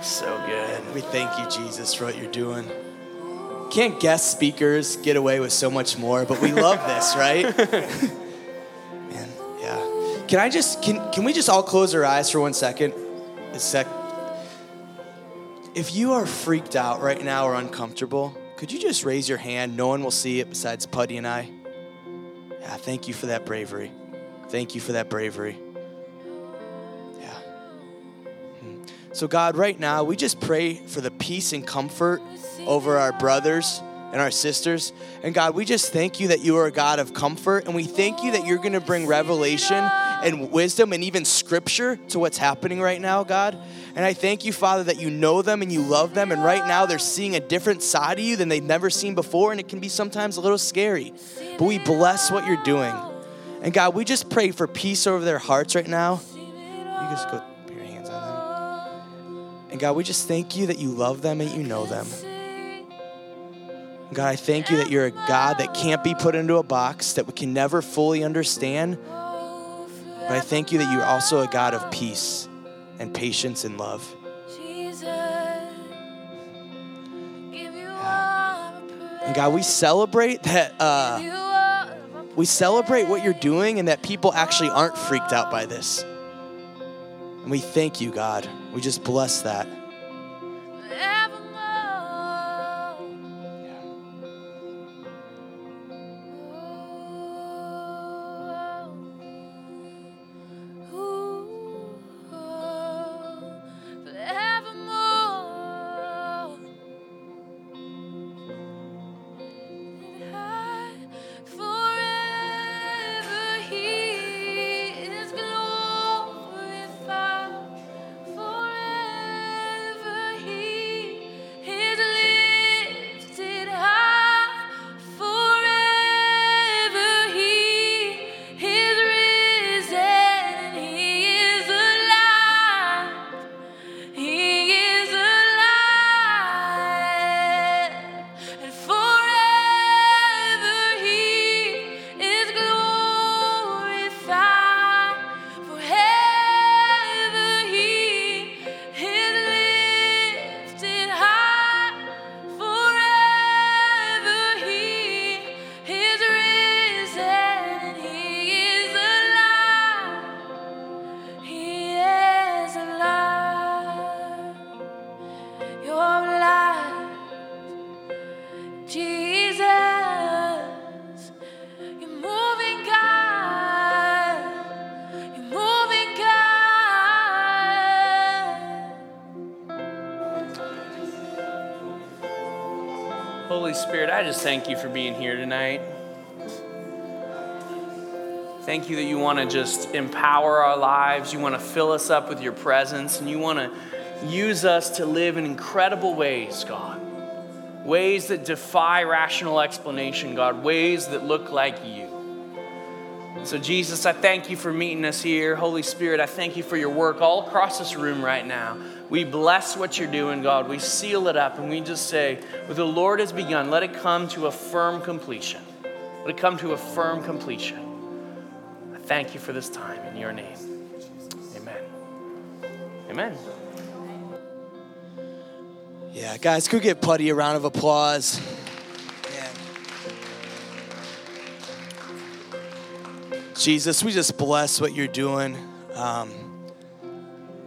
Speaker 7: So good.
Speaker 5: we thank you, Jesus, for what you're doing. Can't guest speakers get away with so much more, but we love this, right? Can I just can can we just all close our eyes for one second? A sec. If you are freaked out right now or uncomfortable, could you just raise your hand? No one will see it besides Putty and I. Yeah, thank you for that bravery. Thank you for that bravery. Yeah. Hmm. So, God, right now, we just pray for the peace and comfort over our brothers and our sisters. And God, we just thank you that you are a God of comfort. And we thank you that you're going to bring revelation and wisdom and even scripture to what's happening right now, God. And I thank you, Father, that you know them and you love them. And right now, they're seeing a different side of you than they've never seen before. And it can be sometimes a little scary. But we bless what you're doing. And God, we just pray for peace over their hearts right now. You just go put your hands on them. And God, we just thank you that you love them and you know them. God, I thank you that you're a God that can't be put into a box, that we can never fully understand. But I thank you that you're also a God of peace and patience and love. And God, we celebrate that uh, we celebrate what you're doing and that people actually aren't freaked out by this. And we thank you, God. We just bless that.
Speaker 7: Thank you for being here tonight. Thank you that you want to just empower our lives. You want to fill us up with your presence, and you want to use us to live in incredible ways, God. Ways that defy rational explanation, God. Ways that look like you. So, Jesus, I thank you for meeting us here. Holy Spirit, I thank you for your work all across this room right now. We bless what you're doing, God. We seal it up and we just say, what the Lord has begun, let it come to a firm completion. Let it come to a firm completion. I thank you for this time in your name. Amen. Amen.
Speaker 5: Yeah, guys, go give Putty a round of applause. Jesus, we just bless what you're doing. Um,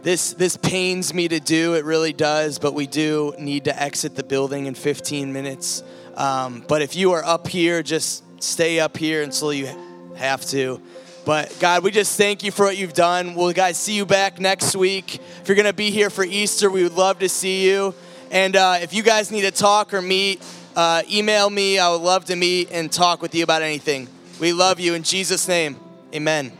Speaker 5: this this pains me to do, it really does, but we do need to exit the building in 15 minutes. Um, but if you are up here, just stay up here until you have to. But God, we just thank you for what you've done. We'll guys see you back next week. If you're gonna be here for Easter, we would love to see you. And uh, if you guys need to talk or meet, uh, email me. I would love to meet and talk with you about anything. We love you in Jesus' name. Amen.